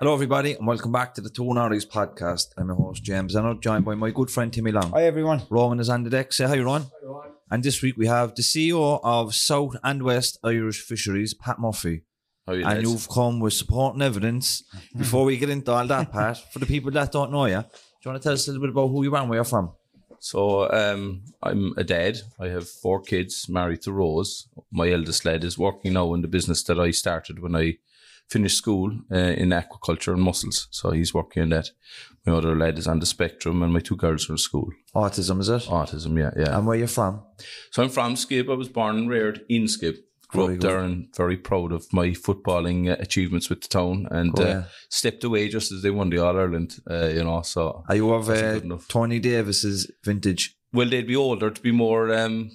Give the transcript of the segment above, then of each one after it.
Hello, everybody, and welcome back to the Two Norries podcast. I'm your host, James, and I'm joined by my good friend Timmy Long. Hi everyone. Rowan is on the deck. Say hi, Rowan. And this week we have the CEO of South and West Irish Fisheries, Pat Murphy. How are you, and lads? you've come with supporting evidence. Before we get into all that, Pat, for the people that don't know you, do you want to tell us a little bit about who you are and where you're from? So um, I'm a dad. I have four kids, married to Rose. My eldest lad is working now in the business that I started when I finished school uh, in aquaculture and mussels. So he's working in that. My other lad is on the spectrum, and my two girls are in school. Autism, is it? Autism, yeah, yeah. And where you're from? So I'm from Skib. I was born and reared in Skib. Grew Very up good. there and very proud of my footballing uh, achievements with the town and Oh, uh, stepped away just as they won the All Ireland, uh, you know. So Are you of uh. Tony Davis's vintage? Well, they'd be older to be more um,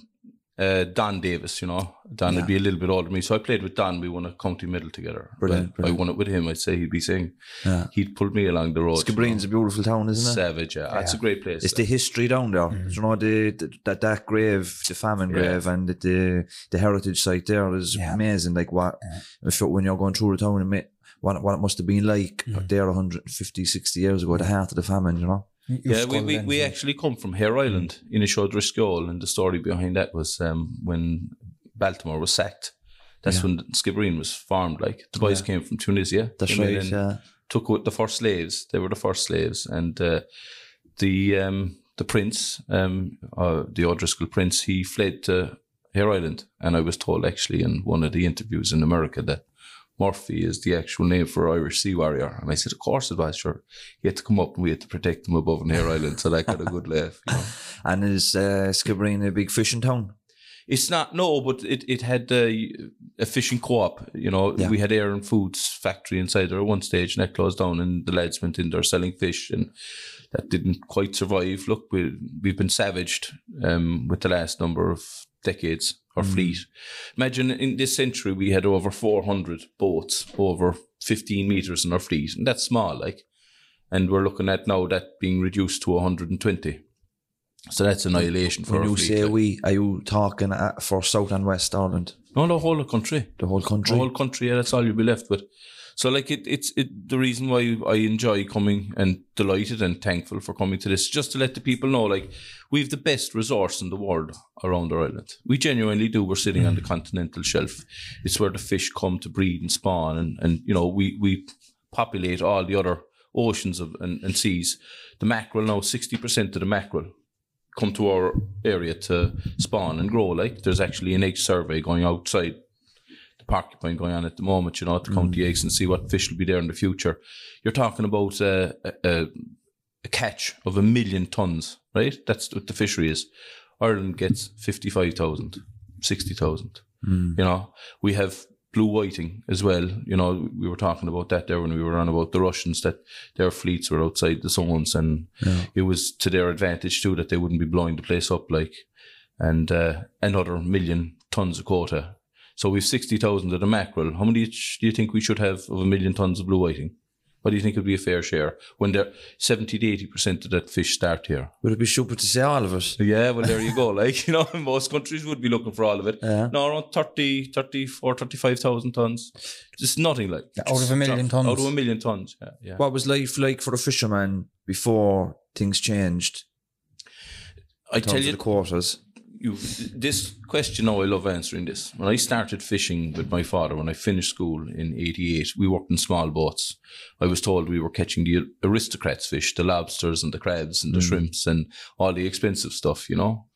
uh, Don Davis, you know. Don would be a little bit older than me. So I played with Don. We won a county medal together. Brilliant, brilliant. I won it with him. I'd say he'd be saying. Yeah. He'd pull me along the road. Skibbereen's a beautiful town, you know. isn't it? Savage, yeah. It's a great place. It's the history down there. You know the, the that that grave, the famine Yeah. grave, and the, the the heritage site there is Yeah. amazing. Like what if when you're going through the town and what what it must have been like Mm. there 150, 60 years ago, the heart of the famine. You know. Yeah, we, we, we actually come from Hare Island in a show Driscoll, and the story behind that was um, when Baltimore was sacked. That's when Skibbereen was formed. Like the boys came from Tunisia. That's right. Yeah. took out the first slaves. They were the first slaves, and uh, the um, the prince, um, uh, the O'Driscoll prince, he fled to Hare Island. And I was told actually in one of the interviews in America that Murphy is the actual name for Irish sea warrior. And I said, of course it was. Sure, he had to come up and we had to protect him above in Hare Island. So that got a good laugh. You know. And is uh, Skibbereen a big fishing town? It's not no, but it it had uh, a fishing co-op. You know, Yeah. we had Erin Foods factory inside there at one stage, and that closed down, and the lads went in there selling fish, and that didn't quite survive. Look, we we've been savaged um, with the last number of decades. Our fleet. Imagine in this century we had over four hundred boats, over fifteen meters in our fleet, and that's small, like. And we're looking at now that being reduced to 120. So that's annihilation for When our you fleet. say like. we, are you talking uh, for South and West Ireland, no, the whole country. the whole country? The whole country, yeah, that's all you'll be left with. So, like, it, it's it, the reason why I enjoy coming and delighted and thankful for coming to this, just to let the people know, like, we've the best resource in the world around our island. We genuinely do. We're sitting on the mm. continental shelf. It's where the fish come to breed and spawn, and, and you know, we, we populate all the other oceans of and, and seas. The mackerel now, 60% of the mackerel come to our area to spawn and grow. Like there's actually an egg survey going outside the porcupine going on at the moment, you know, to count the eggs and see what fish will be there in the future. You're talking about uh, a, a, catch of a million tons, right? That's what the fishery is. Ireland gets 55,000, 60,000. You know, we have blue whiting as well. You know, we were talking about that there when we were on about the Russians that their fleets were outside the zones and it was to their advantage too that they wouldn't be blowing the place up like and uh, another million tons of quota. So we've 60,000 of the mackerel. How many do you think we should have of a million tons of blue whiting? What do you think would be a fair share when they're 70 to 80% of that fish start here? Would it be stupid to say all of it? Yeah, well, there you go. Like, you know, most countries would be looking for all of it. Yeah. No, around 30, 34, 35,000 tons. Just nothing like. Out of a million tons. Out of a million tons, yeah. yeah. What was life like for a fisherman before things changed? I tell you, the quotas. You this question now I love answering this. When I started fishing with my father when I finished school in '88, we worked in small boats. I was told we were catching the aristocrats fish, the lobsters and the crabs and the shrimps and all the expensive stuff, you know.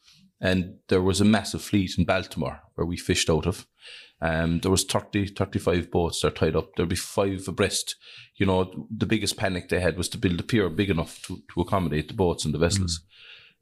And there was a massive fleet in Baltimore where we fished out of. Um, there was 30, 35 boats there tied up. There'd be five abreast. You know, the biggest panic they had was to build a pier big enough to, to accommodate the boats and the vessels.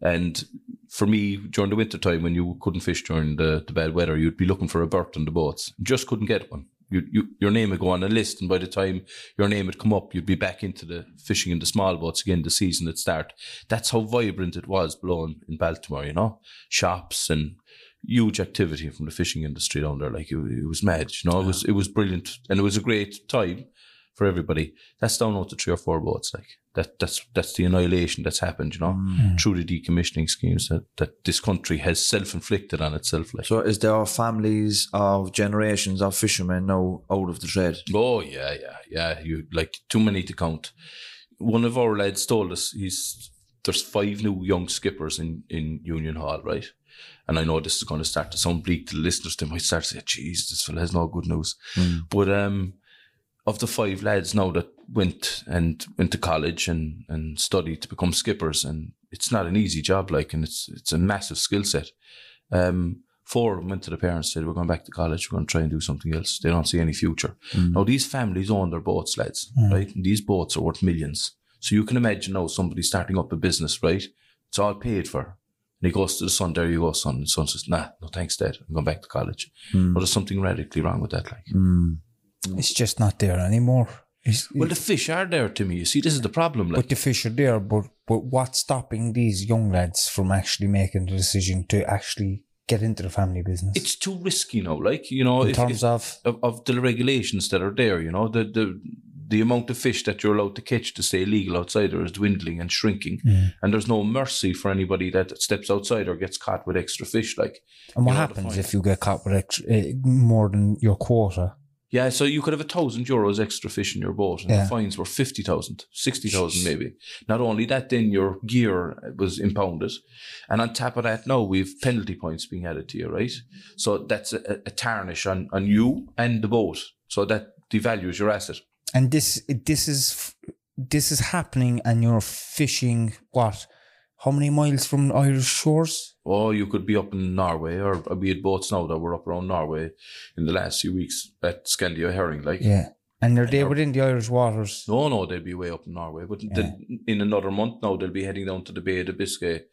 And for me, during the winter time, when you couldn't fish during the, the bad weather, you'd be looking for a berth on the boats. Just couldn't get one. You, you, your name would go on a list, and by the time your name would come up, you'd be back into the fishing in the small boats again. The season would start. That's how vibrant it was blown in Baltimore. You know, shops and huge activity from the fishing industry down there. Like it, it was mad. You know, it was it was brilliant, and it was a great time for everybody. That's down to three or four boats. Like that. That's that's the annihilation that's happened. You know, through the decommissioning schemes that that this country has self inflicted on itself. Like. So is there families of generations of fishermen now out of the trade? Oh yeah, yeah, yeah. You like too many to count. One of our lads told us he's there's five new young skippers in in Union Hall, right? And I know this is going to start to sound bleak to the listeners. They might start to say, "Jeez, this fella has no good news." But um, of the five lads now that went and went to college and and studied to become skippers, and it's not an easy job, like, and it's it's a massive skill set. Um, four of them went to the parents said, "We're going back to college. We're going to try and do something else." They don't see any future. Mm. Now these families own their boats, lads, mm. right? And these boats are worth millions. So you can imagine now somebody starting up a business, right? It's all paid for. And he goes to the son, there you go, son. And the son says, nah, no thanks, dad. I'm going back to college. Mm. But there's something radically wrong with that. Like, It's just not there anymore. It's, well, the fish are there to me. You see, this is the problem. Like, but the fish are there, but but what's stopping these young lads from actually making the decision to actually get into the family business? it's too risky now. Like, you know, in if- terms if- of of, of the regulations that are there, you know, the, the the amount of fish that you're allowed to catch to stay legal outside there is dwindling and shrinking. Mm. And there's no mercy for anybody that steps outside or gets caught with extra fish. Like, and what you know, the happens if you get caught with extra, uh, more than your quota? Yeah, so you could have a thousand euros extra fish in your boat, and Yeah. the fines were 50,000, 60,000 maybe. Not only that, then your gear was impounded. And on top of that, now we've penalty points being added to you, right? So that's a, a tarnish on, on you and the boat. So that devalues your asset. And this this is this is happening, and you're fishing what? How many miles from Irish shores? Or you could be up in Norway, or we had boats now that were up around Norway in the last few weeks at Scandia Herring. Like, Yeah, and they're there you're- within the Irish waters. no, no, they'd be way up in Norway. But then in another month now, they'll be heading down to the Bay of the Biscay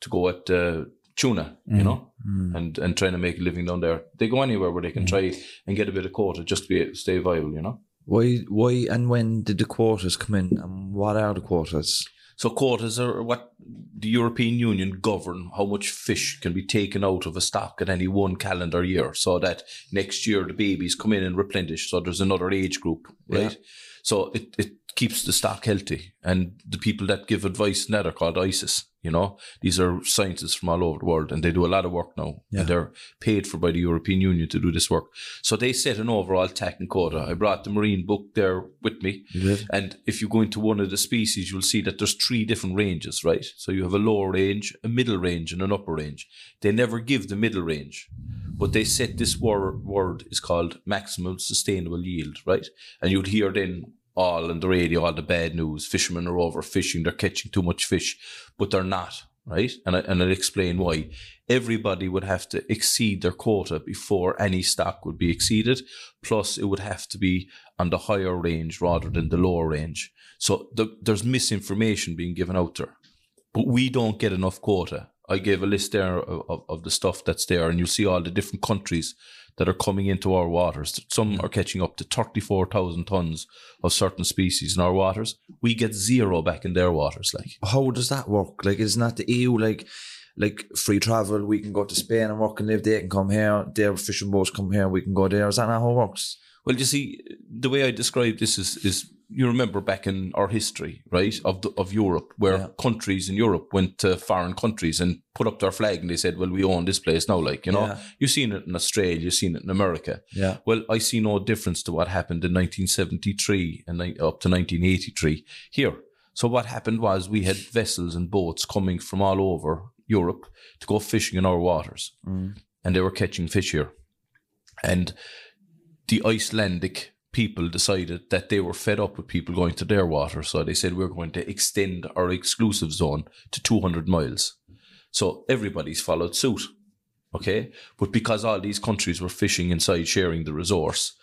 to go at uh, tuna, you mm. know, mm. and and trying to make a living down there. They go anywhere where they can mm. try and get a bit of quota just to be stay viable, you know. Why, why, and when did the quotas come in, and what are the quotas? So quotas are uh, what the European Union govern how much fish can be taken out of a stock at any one calendar year, so that next year the babies come in and replenish. So there's another age group, right? So it, it keeps the stock healthy, and the people that give advice that are called ICES. You know, these are scientists from all over the world, and they do a lot of work now, and they're paid for by the European Union to do this work. So they set an overall TAC and quota. I brought the marine book there with me, and if you go into one of the species, you'll see that there's three different ranges, right? So you have a lower range, a middle range, and an upper range. They never give the middle range, but they set this word, word is called maximum sustainable yield, right? And you'd hear then all on the radio, all the bad news. Fishermen are overfishing, they're catching too much fish, but they're not, right? And, I, and I'll explain why. Everybody would have to exceed their quota before any stock would be exceeded. Plus, it would have to be on the higher range rather than the lower range. So the, there's misinformation being given out there. But we don't get enough quota. I gave a list there of, of, of the stuff that's there, and you'll see all the different countries that are coming into our waters. Some mm. are catching up to 34,000 tons of certain species in our waters. We get zero back in their waters. Like, How does that work? Like, isn't that the EU like, like free travel? We can go to Spain and work and live. They can come here. Their fishing boats come here. We can go there. Is that not how it works? Well, you see, the way I describe this is, is you remember back in our history, right, of the, of Europe, where Yeah. countries in Europe went to foreign countries and put up their flag and they said, well, we own this place now. Like, you know, Yeah. you've seen it in Australia, you've seen it in America. Yeah. Well, I see no difference to what happened in 1973 and up to 1983 here. So what happened was we had vessels and boats coming from all over Europe to go fishing in our waters, Mm. and they were catching fish here. And the Icelandic people decided that they were fed up with people going to their water, so they said we're going to extend our exclusive zone to 200 miles. So everybody's followed suit. Okay, but because all these countries were fishing inside, sharing the resource,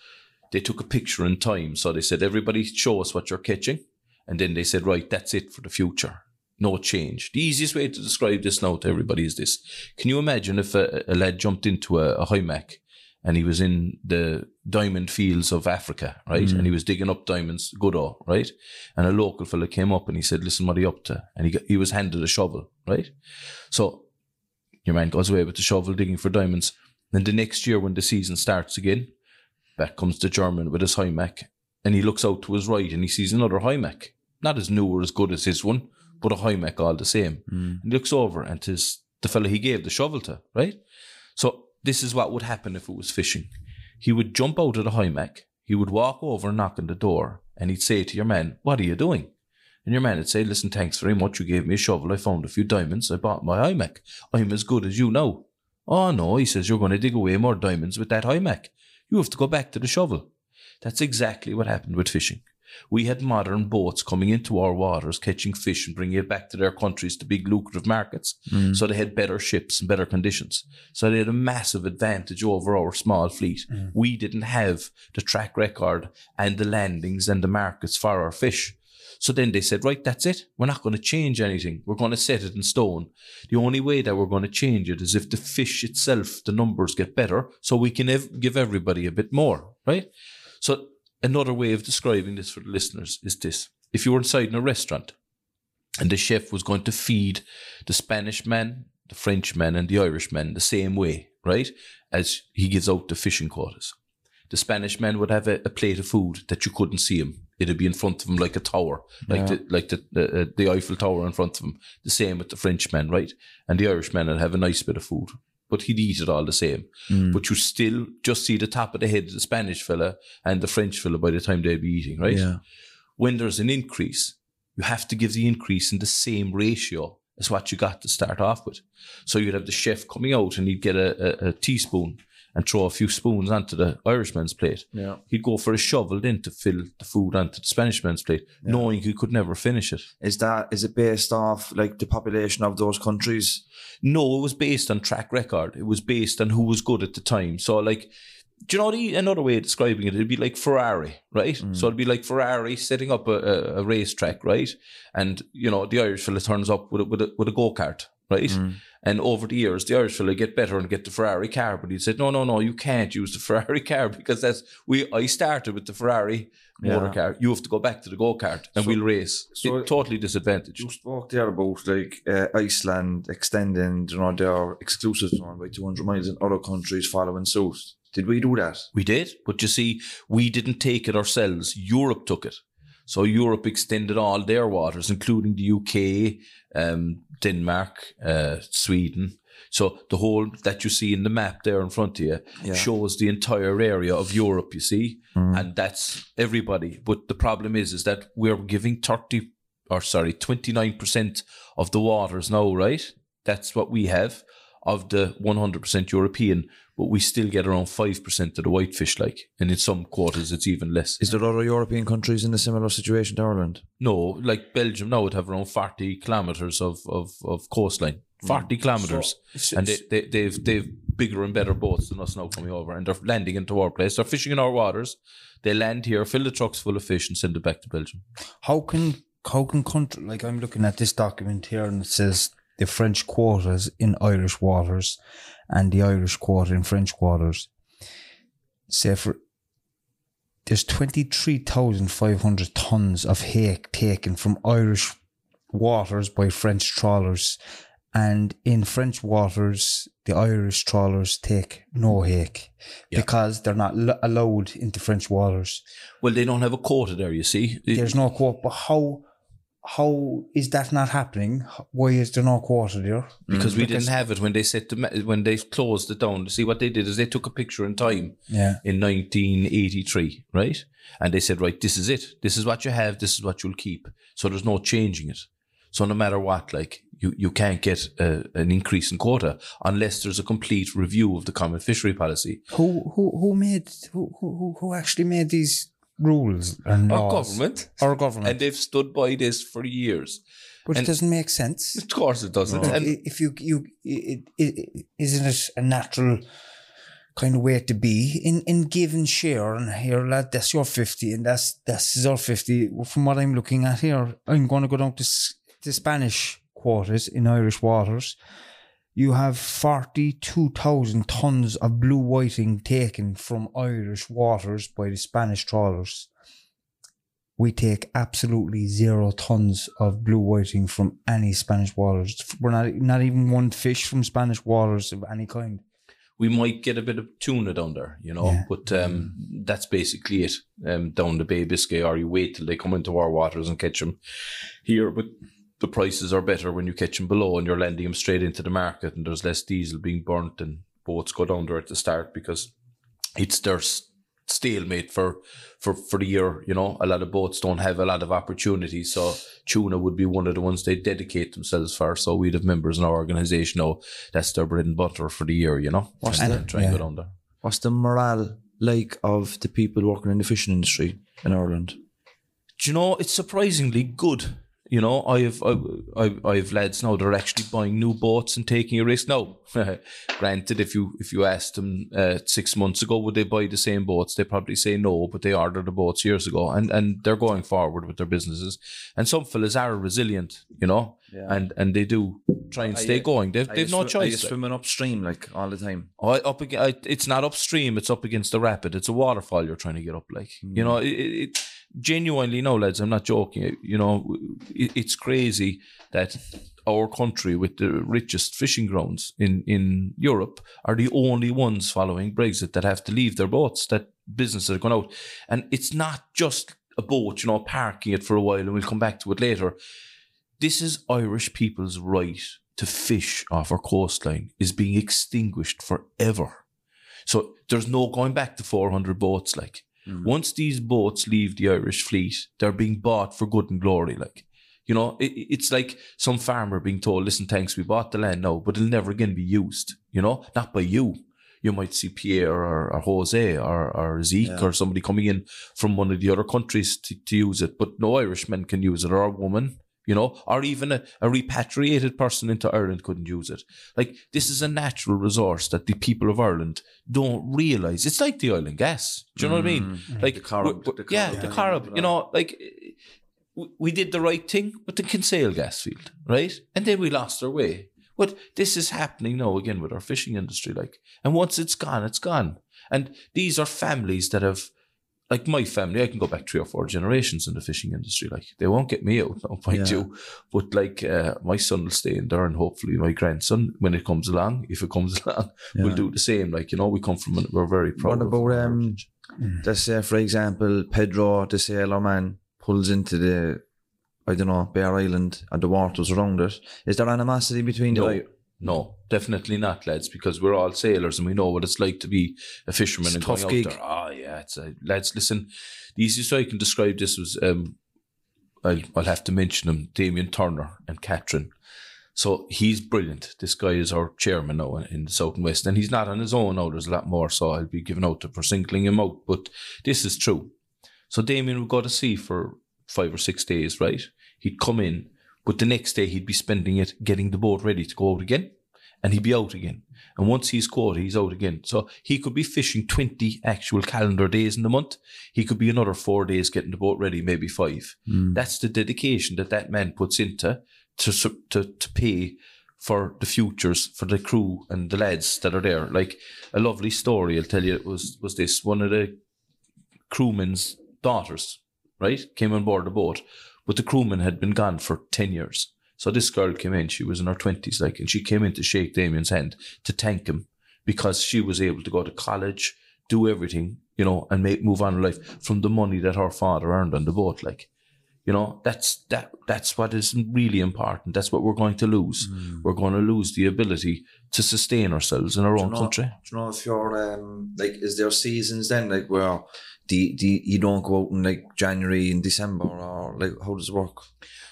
they took a picture in time. So they said, everybody show us what you're catching. And then they said, right, that's it for the future. No change. The easiest way to describe this now to everybody is this. Can you imagine if a, a lad jumped into a, a and he was in the diamond fields of Africa, right? And mm. he was digging up diamonds, Goodall, right? And a local fella came up and he said, listen, what are you up to? And he, got, he was handed a shovel, right? So your man goes away with the shovel digging for diamonds. Then the next year when the season starts again, back comes the German with his Hymac, and he looks out to his right and he sees another Hymac, not as new or as good as his one, but a Hymac all the same. Mm. And he looks over and tis the fella he gave the shovel to, right? So this is what would happen if it was fishing. He would jump out of the Hymac, he would walk over and knock on the door, and he'd say to your man, What are you doing? And your man would say, Listen, thanks very much. You gave me a shovel. I found a few diamonds. I bought my Hymac. I'm as good as you now. Oh, no, he says, You're going to dig away more diamonds with that Hymac. You have to go back to the shovel. That's exactly what happened with fishing. We had modern boats coming into our waters, catching fish and bringing it back to their countries to big lucrative markets. Mm. So they had better ships and better conditions. So they had a massive advantage over our small fleet. Mm. We didn't have the track record and the landings and the markets for our fish. So then they said, right, that's it. We're not going to change anything. We're going to set it in stone. The only way that we're going to change it is if the fish itself, the numbers get better, so we can ev- give everybody a bit more, right? So another way of describing this for the listeners is this. If you were inside in a restaurant and the chef was going to feed the Spanish man, the French man, and the Irish man the same way, right? As he gives out the fishing quarters. The Spanish man would have a, a plate of food that you couldn't see him. It'd be in front of him like a tower, like the like the the, uh, the Eiffel Tower in front of him. The same with the French Frenchman, right? And the Irish Irishman would have a nice bit of food, but he'd eat it all the same. Mm. But you still just see the top of the head of the Spanish fella and the French fella by the time they'd be eating, right? Yeah. When there's an increase, you have to give the increase in the same ratio as what you got to start off with. So you'd have the chef coming out and he'd get a, a, a teaspoon and throw a few spoons onto the Irishman's plate. Yeah. He'd go for a shovel then to fill the food onto the Spanish man's plate, knowing he could never finish it. Is that is it based off like the population of those countries? No, it was based on track record. It was based on who was good at the time. So, like, do you know the, another way of describing it? It'd be like Ferrari, right? Mm. So it'd be like Ferrari setting up a, a, a racetrack, right? And you know the Irish fella turns up with a, with a, with a go kart, right? And over the years, the Irish fella get better and get the Ferrari car, but he said, no, no, no, you can't use the Ferrari car because that's we. I started with the Ferrari motor Yeah. car. You have to go back to the go kart and So- we'll race. so- It- totally disadvantaged. You spoke there about like uh, Iceland extending, you know, their exclusive zone by 200 miles and other countries following suit. Did we do that? We did, but you see, we didn't take it ourselves. Europe took it. So Europe extended all their waters, including the UK, um, Denmark, uh, Sweden. So the whole that you see in the map there in front of you Yeah. shows the entire area of Europe. You see, and that's everybody. But the problem is, is that we're giving thirty, or sorry, twenty nine percent of the waters now. Right, that's what we have of the one hundred percent European but we still get around 5% of the whitefish, like, and in some quarters it's even less. Is there other European countries in a similar situation to Ireland? no, like Belgium now would have around 40 kilometres of, of, of coastline. Mm. 40 kilometres. So- and they, they, they've, they've bigger and better boats than us now coming over, and they're landing into our place. They're fishing in our waters. They land here, fill the trucks full of fish, and send it back to Belgium. How can how can country like I'm looking at this document here and it says the French quotas in Irish waters and the Irish Quarter in French waters. Say for there's twenty three thousand five hundred tons of hake taken from Irish waters by French trawlers, and in French waters the Irish trawlers take no hake because they're not lo- allowed into French waters. Well, they don't have a quota there, you see. There's no quote, but how how is that not happening? Why is there no quota there? because mm. we didn't have it when they set the when they closed it down. See what they did is they took a picture in time Yeah. in 1983, right? And they said, right, this is it. This is what you have. This is what you'll keep. So there's no changing it. So no matter what, like you, you can't get a, an increase in quota unless there's a complete review of the common fishery policy. Who who who made who who who actually made these rules and Our laws? government. Our government. And they've stood by this for years. but and- it doesn't make sense. Of course it doesn't. Like, And if you you it, it, it, isn't it a natural kind of way to be in in given share and here lad that's your 50 and that's that's our 50 from what i'm looking at here i'm going to go down to S- the spanish quarters in irish waters you have 42,000 tons of blue whiting taken from irish waters by the spanish trawlers we take absolutely zero tons of blue whiting from any Spanish waters. We're not not even one fish from Spanish waters of any kind. we might get a bit of tuna down there, you know, Yeah. but um, that's basically it. Um, down the Bay Biscay, or you wait till they come into our waters and catch them here. But the prices are better when you catch them below and you're landing them straight into the market, and there's less diesel being burnt, and boats go down there at the start because it's their stalemate for for for the year. You know, a lot of boats don't have a lot of opportunities, so tuna would be one of the ones they dedicate themselves for. So we'd have members in our organisation know that's their bread and butter for the year. You know, What's and that? then try Yeah. go down there. What's the morale like of the people working in the fishing industry in Ireland? Do you know it's surprisingly good. You know, I have I, I, I have lads now that are actually buying new boats and taking a risk. Now, granted, if you if you asked them uh, six months ago would they buy the same boats, they probably say no, but they ordered the boats years ago, and and they're going forward with their businesses. And some fellas are resilient, you know, Yeah. and and they do try and Are stay you- going. They've they've no swi- Are you choice. swimming upstream like all the time? I up against, it's not upstream. It's up against the rapid. It's a waterfall you're trying to get up. Like you know, it, it, it genuinely no, lads. I'm not joking. You know, it, it's crazy that our country with the richest fishing grounds in in Europe are the only ones following Brexit that have to leave their boats. That businesses are going out, and it's not just a boat. You know, parking it for a while, and we'll come back to it later. This is Irish people's right to fish off our coastline is being extinguished forever. So there's no going back to 400 boats. Like Mm. once these boats leave the Irish fleet, they're being bought for good and glory. Like, you know, it, it's like some farmer being told, listen, thanks, we bought the land now, but it'll never again be used, you know, not by you. You might see Pierre or, or Jose or, or Zeke Yeah. or somebody coming in from one of the other countries to, to use it, but no Irishman can use it or a woman, you know, or even a, a repatriated person into Ireland couldn't use it. Like, this is a natural resource that the people of Ireland don't realise. It's like the oil and gas. Do you know what I mean? Mm-hmm. Mm-hmm. Like, The Corrib, w- w- the yeah, Corrib, the yeah. You know, like, w- we did the right thing with the Kinsale gas field, right? And then we lost our way. But this is happening now again with our fishing industry, like, and once it's gone, it's gone. And these are families that have, like my family, I can go back three or four generations in the fishing industry. Like, they won't get me out, no point Yeah. you. But like, uh, my son will stay in there, and hopefully my grandson, when it comes along, if it comes along, will do the same. Like, you know, we come from, we're very proud. What of about um? heritage. Let's say, for example, Pedro, the sailor man, pulls into the, I don't know, Bere Island and the waters around it. Is there animosity between No, the? no, definitely not, lads, because we're all sailors and we know what it's like to be a fisherman It's and a tough going gig. out there. Oh, it's a, lads. Listen, the easiest way I can describe this was um, I'll, I'll have to mention him, Damien Turner and Catherine. So he's brilliant. This guy is our chairman now in, the South and West, and he's not on his own now. There's a lot more, so I'll be giving out for singling him out. But this is true. So Damien would go to sea for five or six days, right? He'd come in, but the next day he'd be spending it getting the boat ready to go out again, and he'd be out again. And once he's caught, he's out again. So he could be fishing 20 actual calendar days in the month. He could be another four days getting the boat ready, maybe five. Hmm. That's the dedication that that man puts into to, to, to pay for the futures for the crew and the lads that are there. Like a lovely story, I'll tell you, was, was this one of the crewmen's daughters, right? Came on board the boat, but the crewman had been gone for 10 years. So this girl came in, she was in her 20s, like, and she came in to shake Damien's hand to thank him because she was able to go to college, do everything, you know, and make, move on in life from the money that her father earned on the boat. Like, you know, that's that that's what is really important. That's what we're going to lose. We're going to lose the ability to sustain ourselves in our own know- country. Do you know if you're um like is there seasons then like where the, do you, you don't go out in like January and December or like how does it work?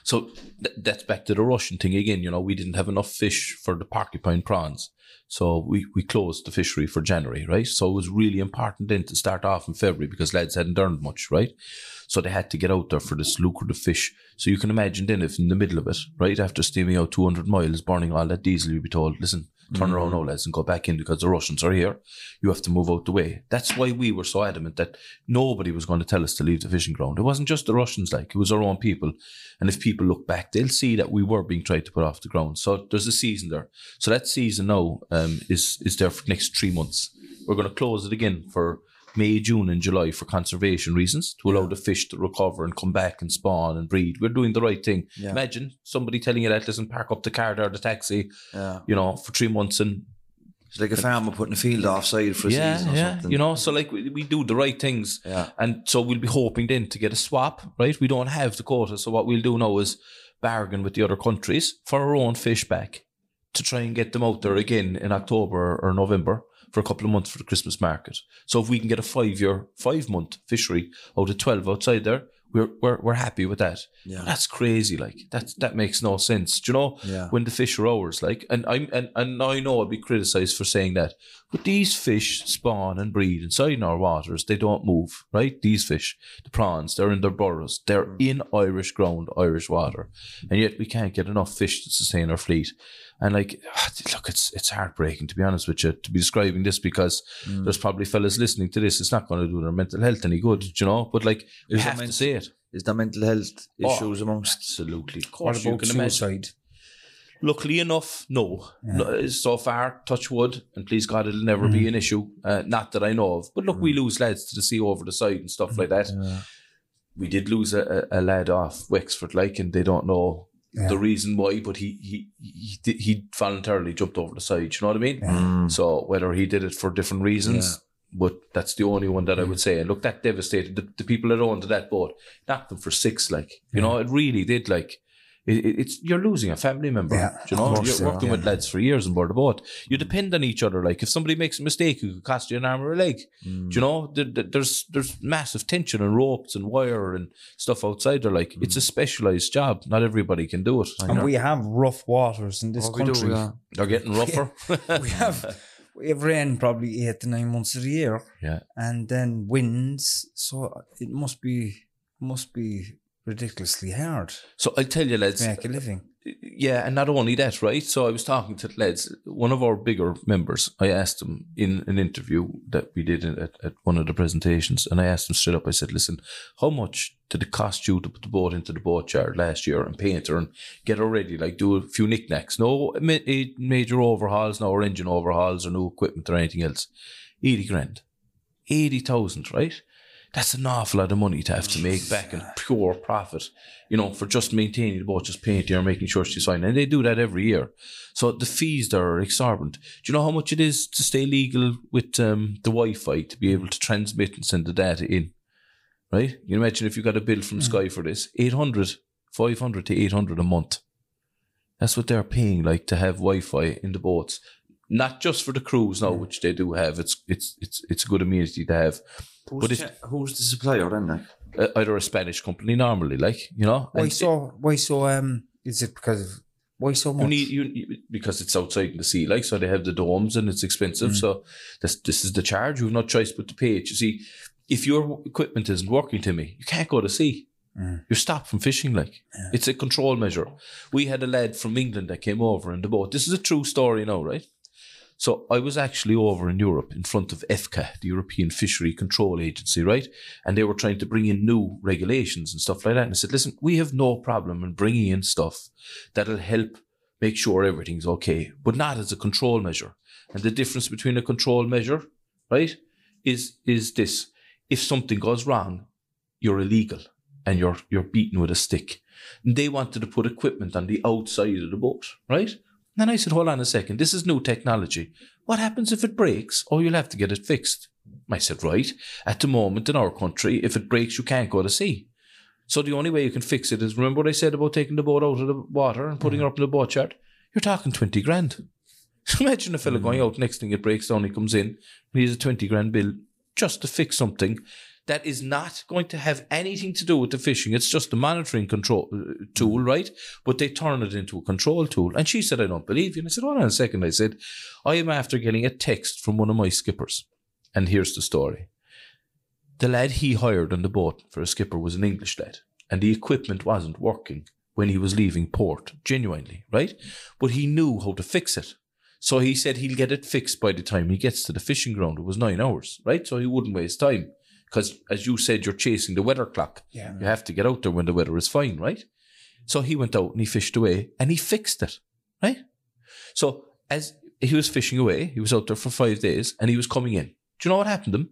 So th- that's back to the Russian thing again. You know, we didn't have enough fish for the porcupine prawns. So we, we closed the fishery for January, right? So it was really important then to start off in February because lads hadn't earned much, right? So they had to get out there for this lucrative fish. So you can imagine then if in the middle of it, right, after steaming out 200 miles, burning all that diesel, you'd be told, listen, turn around now, lads, and go back in because the Russians are here. You have to move out the way. That's why we were so adamant that nobody was going to tell us to leave the fishing ground. It wasn't just the Russians, like, it was our own people. And if people look back, they'll see that we were being tried to put off the ground. So there's a season there. So that season now um, is, is there for the next three months. We're going to close it again for May, June, and July for conservation reasons to allow the fish to recover and come back and spawn and breed. We're doing the right thing. Yeah. Imagine somebody telling you that, listen, park up the car or the taxi, Yeah. you know, for three months and It's like a farmer putting a field offside for a yeah, season or yeah, something. you know, so like we, we do the right things. Yeah. And so we'll be hoping then to get a swap, right? We don't have the quota. So what we'll do now is bargain with the other countries for our own fish back to try and get them out there again in October or November for a couple of months for the Christmas market. So if we can get a five year, five month fishery out of 12 outside there, we're, we're, we're happy with that. Yeah. That's crazy. Like that, that makes no sense. Do you know? Yeah. When the fish are ours, like, and I'm, and, and I know I'll be criticized for saying that, but these fish spawn and breed inside in our waters. They don't move, right? These fish, the prawns, they're in their burrows. They're mm. in Irish ground, Irish water. And yet we can't get enough fish to sustain our fleet. And like, look, it's it's heartbreaking to be honest with you to be describing this because Mm. there's probably fellas listening to this. It's not going to do their mental health any good, you know. But like, we Is have to meant- say it. Is there mental health Oh, issues amongst? Absolutely, of What course you about can imagine. suicide? Luckily enough, no. no. So far, touch wood, and please God, it'll never be an issue. Uh, not that I know of. But look, we lose lads to the sea over the side and stuff like that. We did lose a, a, a lad off Wexford, like, and they don't know Yeah. the reason why, but he he he, he voluntarily jumped over the side. You know what I mean? Mm. So whether he did it for different reasons, but that's the only one that I would say. And look, that devastated the, the people that owned that boat. Knocked them for six, like you know, it really did. Like it, it- it's you're losing a family member. Yeah, you know, you're yeah. working with lads for years on board the boat. You depend on each other. Like if somebody makes a mistake, it could cost you an arm or a leg. Mm. Do you know? There, there- there's there's massive tension and ropes and wire and stuff outside there. Like it's a specialized job. Not everybody can do it. And we have rough waters in this Oh, we do, country. yeah. They're getting rougher. we have we have rain probably eight to nine months of the year, yeah. and then winds. So it must be must be ridiculously hard So I'll tell you, lads. make a living. Yeah, and not only that, right? So I was talking to lads, one of our bigger members. I asked him in an interview that we did at, at one of the presentations, and I asked him straight up. I said, "Listen, how much did it cost you to put the boat into the boat yard last year and paint her and get her ready? Like do a few knickknacks, no eh, major overhauls, no engine overhauls or new equipment or anything else. Eighty grand, eighty thousand, right? That's an awful lot of money to have to make back in pure profit, you know, for just maintaining the boat, just painting or making sure she's fine. And they do that every year. So the fees there are exorbitant. Do you know how much it is to stay legal with um, the Wi Fi to be able to transmit and send the data in? Right? You imagine if you got a bill from Sky for this 800, 500 to 800 a month. That's what they're paying, like to have Wi Fi in the boats. Not just for the crews now, which they do have. It's it's it's it's a good amenity to have. Who's, But the, it's- who's the supplier then? Like? uh, either a Spanish company normally, like you know. Why And so? Why so? Um, is it because of why so much? You need you you- because it's outside in the sea, like so they have the domes and it's expensive. So this this is the charge. You've no choice but to pay it. You see, if your equipment isn't working to me, you can't go to sea. You're stopped from fishing. Like it's a control measure. We had a lad from England that came over in the boat. This is a true story now, right? So I was actually over in Europe in front of EFCA, the European Fishery Control Agency, right? And they were trying to bring in new regulations and stuff like that. And I said, listen, we have no problem in bringing in stuff that'll help make sure everything's okay, but not as a control measure. And the difference between a control measure, right, is is this: if something goes wrong, you're illegal and you're you're beaten with a stick. And they wanted to put equipment on the outside of the boat, right? And then I said, hold on a second, this is new technology. What happens if it breaks? Oh, you'll have to get it fixed. I said, right. At the moment in our country, if it breaks, you can't go to sea. So the only way you can fix it is remember what I said about taking the boat out of the water and putting her mm-hmm. up in the boat yard? You're talking 20 grand. Imagine a fella mm-hmm. going out, next thing it breaks down, he comes in, and he has a 20 grand bill just to fix something that is not going to have anything to do with the fishing. It's just a monitoring control uh, tool, right? But they turn it into a control tool. And she said, I don't believe you. And I said, hold on a second. I said, I am after getting a text from one of my skippers. And here's the story. The lad he hired on the boat for a skipper was an English lad, and the equipment wasn't working when he was leaving port, genuinely, right? But he knew how to fix it. So he said he'll get it fixed by the time he gets to the fishing ground. It was nine hours, right? So he wouldn't waste time. Because as you said, you're chasing the weather clock. Yeah. You have to get out there when the weather is fine, right? So he went out and he fished away and he fixed it, right? So as he was fishing away, he was out there for five days and he was coming in. Do you know what happened to him?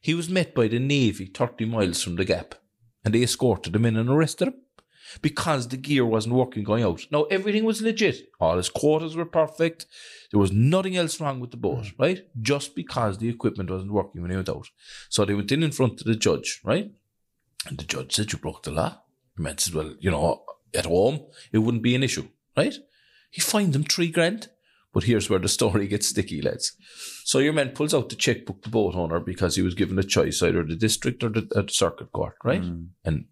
He was met by the Navy 30 miles from the gap and they escorted him in and arrested him because the gear wasn't working going out. Now, everything was legit. All his quarters were perfect. There was nothing else wrong with the boat, mm. right? Just because the equipment wasn't working when he went out. So they went in in front of the judge, right? And the judge said, You broke the law. The man said, Well, you know, at home, it wouldn't be an issue, right? He fined them three grand. But here's where the story gets sticky, lads. So your man pulls out the checkbook, the boat owner, because he was given a choice, either the district or the, the circuit court, right? Mm. And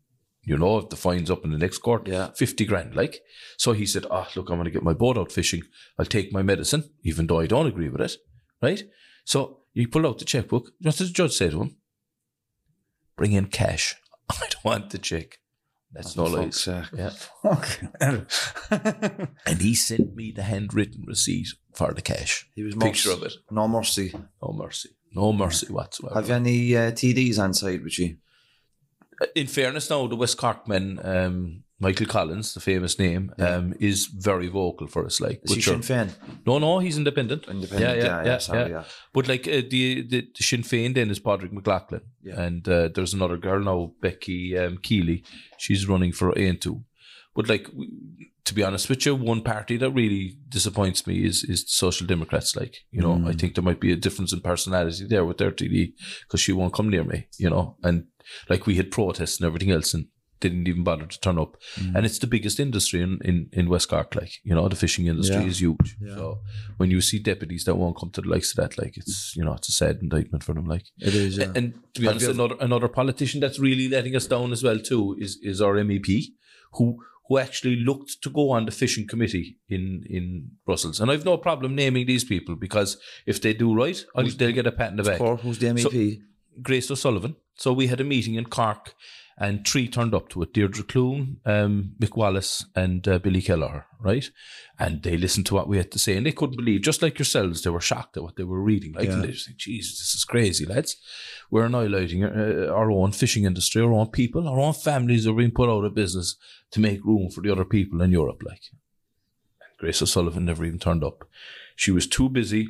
you know, if the fine's up in the next court, Yeah. 50 grand, like. So he said, oh, look, I'm going to get my boat out fishing. I'll take my medicine, even though I don't agree with it, right? So he pulled out the checkbook. What did the judge say to him? Bring in cash. I don't want the check. That's no For lies. Yeah. And he sent me the handwritten receipt for the cash. He was Picture merc- of it. No mercy. No mercy. No mercy whatsoever. Have you any uh, TDs on side with you? In fairness now, the West Cork man, um, Michael Collins, the famous name, um, is very vocal for us. Like, Is he Sinn Féin? No, no, he's independent. Independent, yeah, yeah, sorry, yeah. But like uh, the, the Sinn Féin then is Padraig Mac Lochlainn, Yeah. and uh, there's another girl now, Becky um, Keeley. She's running for A and two. But like, to be honest with you, one party that really disappoints me is is Social Democrats. Like, you know, Mm. I think there might be a difference in personality there with their TD because she won't come near me. You know, and like we had protests and everything else, and didn't even bother to turn up. Mm. And it's the biggest industry in, in, in West Cork. Like, you know, the fishing industry Yeah. is huge. Yeah. So when you see deputies that won't come to the likes of that, like it's you know, it's a sad indictment for them. Like It is, yeah. and to be Have honest, another another politician that's really letting us down as well too is is our MEP, who who actually looked to go on the fishing committee in in Brussels. And I've no problem naming these people because if they do right, I'll, they'll get a pat in the back. Cork, who's the E So- MEP? Grace O'Sullivan. So we had a meeting in Cork, and three turned up to it: Deirdre Clune, um, Mick Wallace, and uh, Billy Kelleher. Right, and they listened to what we had to say, and they couldn't believe, just like yourselves, they were shocked at what they were reading. Like, Yeah. and they just think, "Jesus, this is crazy, lads. We're annihilating uh, our own fishing industry, our own people, our own families are being put out of business to make room for the other people in Europe." Like, and Grace O'Sullivan never even turned up. She was too busy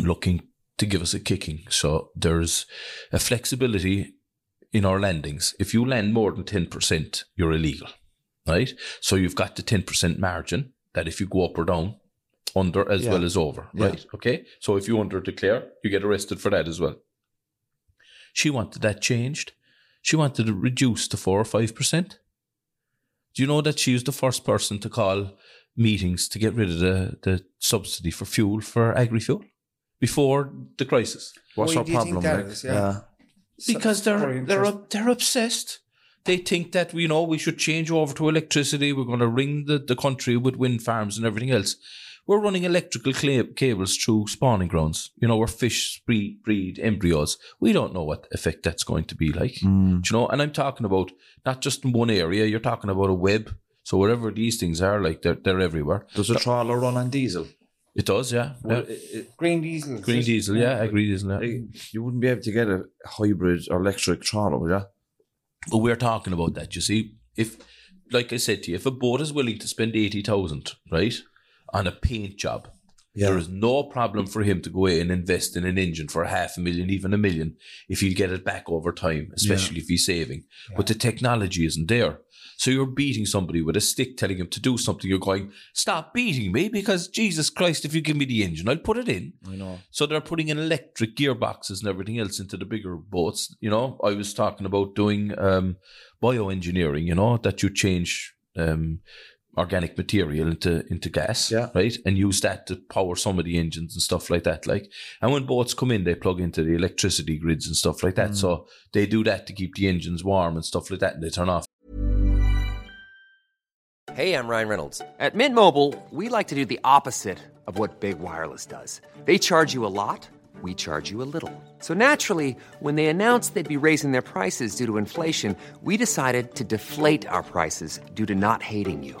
looking to give us a kicking. So there's a flexibility in our landings. If you land more than 10%, you're illegal, right? So you've got the 10% margin that if you go up or down, under as Yeah. well as over, Yeah. right? Okay. So if you under declare, you get arrested for that as well. She wanted that changed. She wanted it reduced to four or five percent. Do you know that she was the first person to call meetings to get rid of the, the subsidy for fuel for agri fuel before the crisis? What's Why our do think problem? that like? is? Yeah. Because they're they're they're obsessed. They think that you know we should change over to electricity. We're going to ring the, the country with wind farms and everything else. We're running electrical cla- cables through spawning grounds. You know, where fish breed, breed embryos. We don't know what effect that's going to be like. Mm. You know, and I'm talking about not just in one area. You're talking about a web. So wherever these things are, like they're they're everywhere. Does a trawler run on diesel? It does, yeah. Well, Yeah. it- it- Green diesel. Green diesel, yeah. Agri diesel, yeah. you wouldn't be able to get a hybrid or electric trawler, would you? But we're talking about that. You see, if, like I said to you, if a boat is willing to spend eighty thousand, right, on a paint job, Yeah. there is no problem for him to go in and invest in an engine for half a million, even a million, if he'll get it back over time, especially if he's saving. But the technology isn't there. So you're beating somebody with a stick, telling him to do something. You're going, stop beating me because Jesus Christ, if you give me the engine, I'll put it in. I know. So they're putting in electric gearboxes and everything else into the bigger boats. You know, I was talking about doing um, bioengineering. You know, that you change um, organic material into into gas, Yeah. right, and use that to power some of the engines and stuff like that. Like, and when boats come in, they plug into the electricity grids and stuff like that. Mm. So they do that to keep the engines warm and stuff like that, and they turn off. Hey, I'm Ryan Reynolds. At Mint Mobile, we like to do the opposite of what Big Wireless does. They charge you a lot, we charge you a little. So naturally, when they announced they'd be raising their prices due to inflation, we decided to deflate our prices due to not hating you.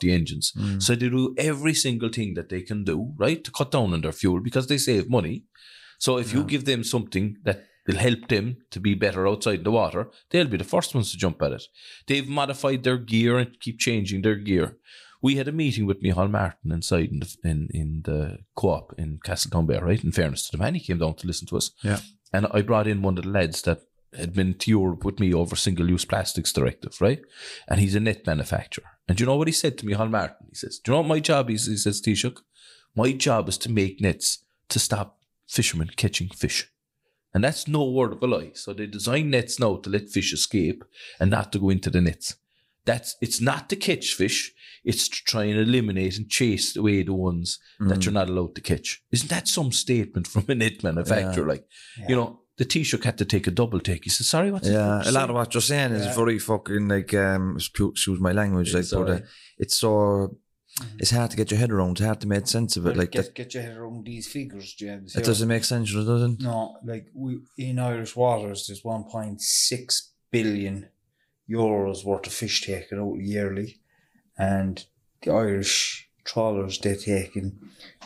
The engines. Mm. So they do every single thing that they can do, right, to cut down on their fuel because they save money. So if you give them something that will help them to be better outside the water, they'll be the first ones to jump at it. They've modified their gear and keep changing their gear. We had a meeting with Micheál Martin inside in the, in, in the co-op in Castletownbere, right? In fairness to the man, he came down to listen to us. Yeah. And I brought in one of the lads that had been to Europe with me over single-use plastics directive, right? And he's a net manufacturer. And you know what he said to me, Hal Martin? He says, Do you know what my job is? He says, Taoiseach, my job is to make nets to stop fishermen catching fish. And that's no word of a lie. So they design nets now to let fish escape and not to go into the nets. That's it's not to catch fish, it's to try and eliminate and chase away the ones that mm. you're not allowed to catch. Isn't that some statement from a net manufacturer? Like, you know, the Taoiseach had to take a double take. He said, Sorry, what's Yeah, a lot of what you're saying is very fucking like um excuse my language, like It's but uh, it's so it's hard to get your head around, it's hard to make sense of it. Like get, that get your head around these figures, James. it doesn't make sense, it doesn't. No, like we in Irish waters, there's 1.6 billion euros worth of fish taken out yearly, and the Irish trawlers they're taking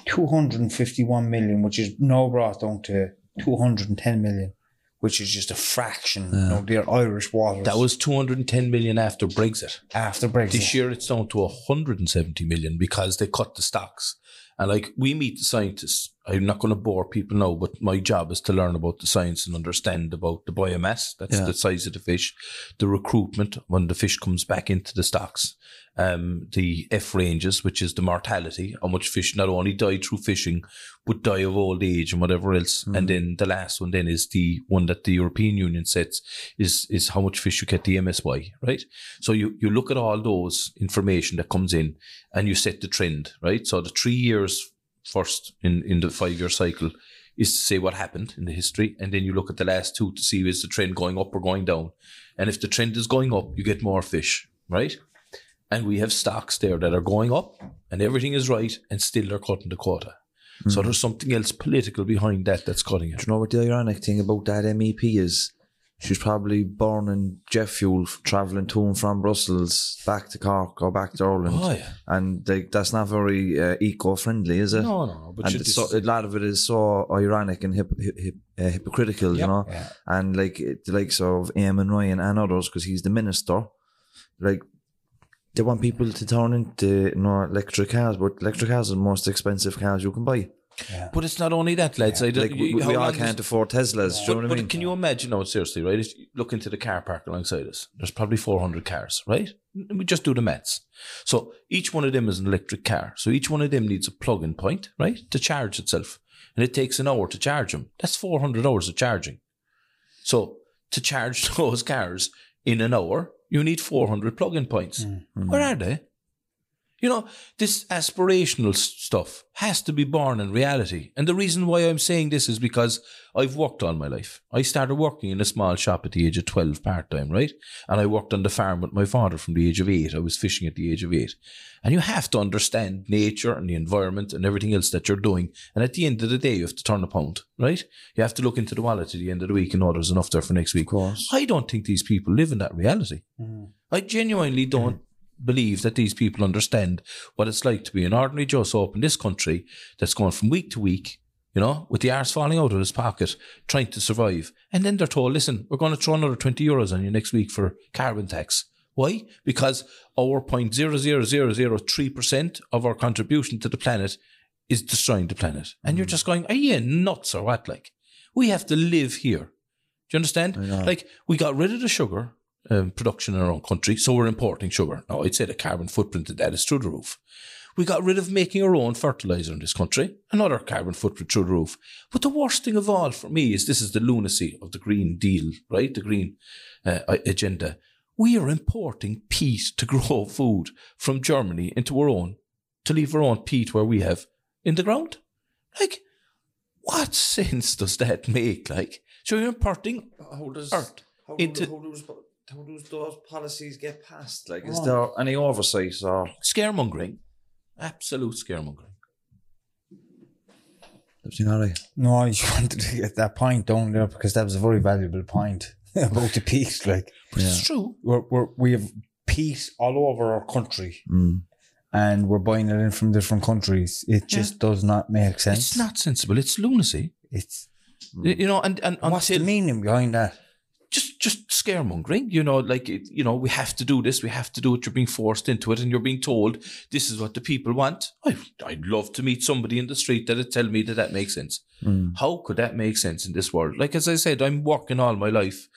251 million, which is now brought down to 210 million, which is just a fraction. You know, they're Irish waters. That was 210 million after Brexit. after Brexit. This year it's down to 170 million because they cut the stocks. And like we meet the scientists, I'm not going to bore people now, but my job is to learn about the science and understand about the biomass. That's Yeah. the size of the fish, the recruitment when the fish comes back into the stocks, um, the F ranges, which is the mortality, how much fish not only die through fishing, but die of old age and whatever else. And then the last one then is the one that the European Union sets is is how much fish you get the MSY, right? So you, you look at all those information that comes in and you set the trend, right? So the three years first in, in the five year cycle is to say what happened in the history. And then you look at the last two to see is the trend going up or going down. And if the trend is going up, you get more fish, right? And we have stocks there that are going up and everything is right and still they're cutting the quota. So hmm. there's something else political behind that that's cutting it. Do you know what the ironic thing about that MEP is? She's probably burning jet fuel travelling to and from Brussels back to Cork or back to Ireland. Oh, yeah. And like that's not very uh, eco-friendly, is it? No, no, no. But and so, a lot of it is so ironic and hip, hip, hip, uh, hypocritical, you know. And like the likes of Eamon Ryan and others, because he's the minister, like they want people to turn into you know, electric cars, but electric cars are the most expensive cars you can buy. But it's not only that, lads. I don't- Like we, we all can't afford Teslas. do you know But, what I but mean? can you imagine, no, seriously, right? If you look into the car park alongside us, there's probably 400 cars, right? We just do the maths. So each one of them is an electric car. So each one of them needs a plug in point, right? To charge itself. And it takes an hour to charge them. That's 400 hours of charging. So to charge those cars in an hour, You need 400 plug-in points. Mm. Where are they? You know, this aspirational stuff has to be born in reality. And the reason why I'm saying this is because I've worked all my life. I started working in a small shop at the age of 12 part time, right? And I worked on the farm with my father from the age of eight. I was fishing at the age of eight. And you have to understand nature and the environment and everything else that you're doing. And at the end of the day, you have to turn a pound, right? You have to look into the wallet at the end of the week and know there's enough there for next week. Of course. I don't think these people live in that reality. Mm. I genuinely don't believe that these people understand what it's like to be an ordinary Joe Soap in this country that's going from week to week, you know, with the arse falling out of his pocket, trying to survive. And then they're told, listen, we're going to throw another 20 euros on you next week for carbon tax. Why? Because our 0.00003% of our contribution to the planet is destroying the planet. And you're mm. just going, are you nuts or what? Like, we have to live here. Do you understand? Like, we got rid of the sugar um, production in our own country, so we're importing sugar. Now, I'd say the carbon footprint of that is through the roof. We got rid of making our own fertilizer in this country, another carbon footprint through the roof. But the worst thing of all for me is this is the lunacy of the Green Deal, right? The Green uh, agenda. We are importing peat to grow food from Germany into our own, to leave our own peat where we have in the ground. Like, what sense does that make? Like, so you're importing How does earth how, into how, does, how does those policies get passed? Like, is there any oversight or scaremongering, absolute scaremongering. everything all right? No, I just wanted to get that point down there because that was a very valuable point about the peace. Like, But it's true. we're, we're, we have peace all over our country Mm. and we're buying it in from different countries. It just does not make sense. It's not sensible. It's lunacy. It's You know, and and what's the meaning behind that? Just just scaremongering. You know, like it, you know, we have to do this. We have to do it. You're being forced into it, and you're being told this is what the people want. I, I'd love to meet somebody in the street that'd tell me that that makes sense. Mm. How could that make sense in this world? Like as I said, I'm working all my life.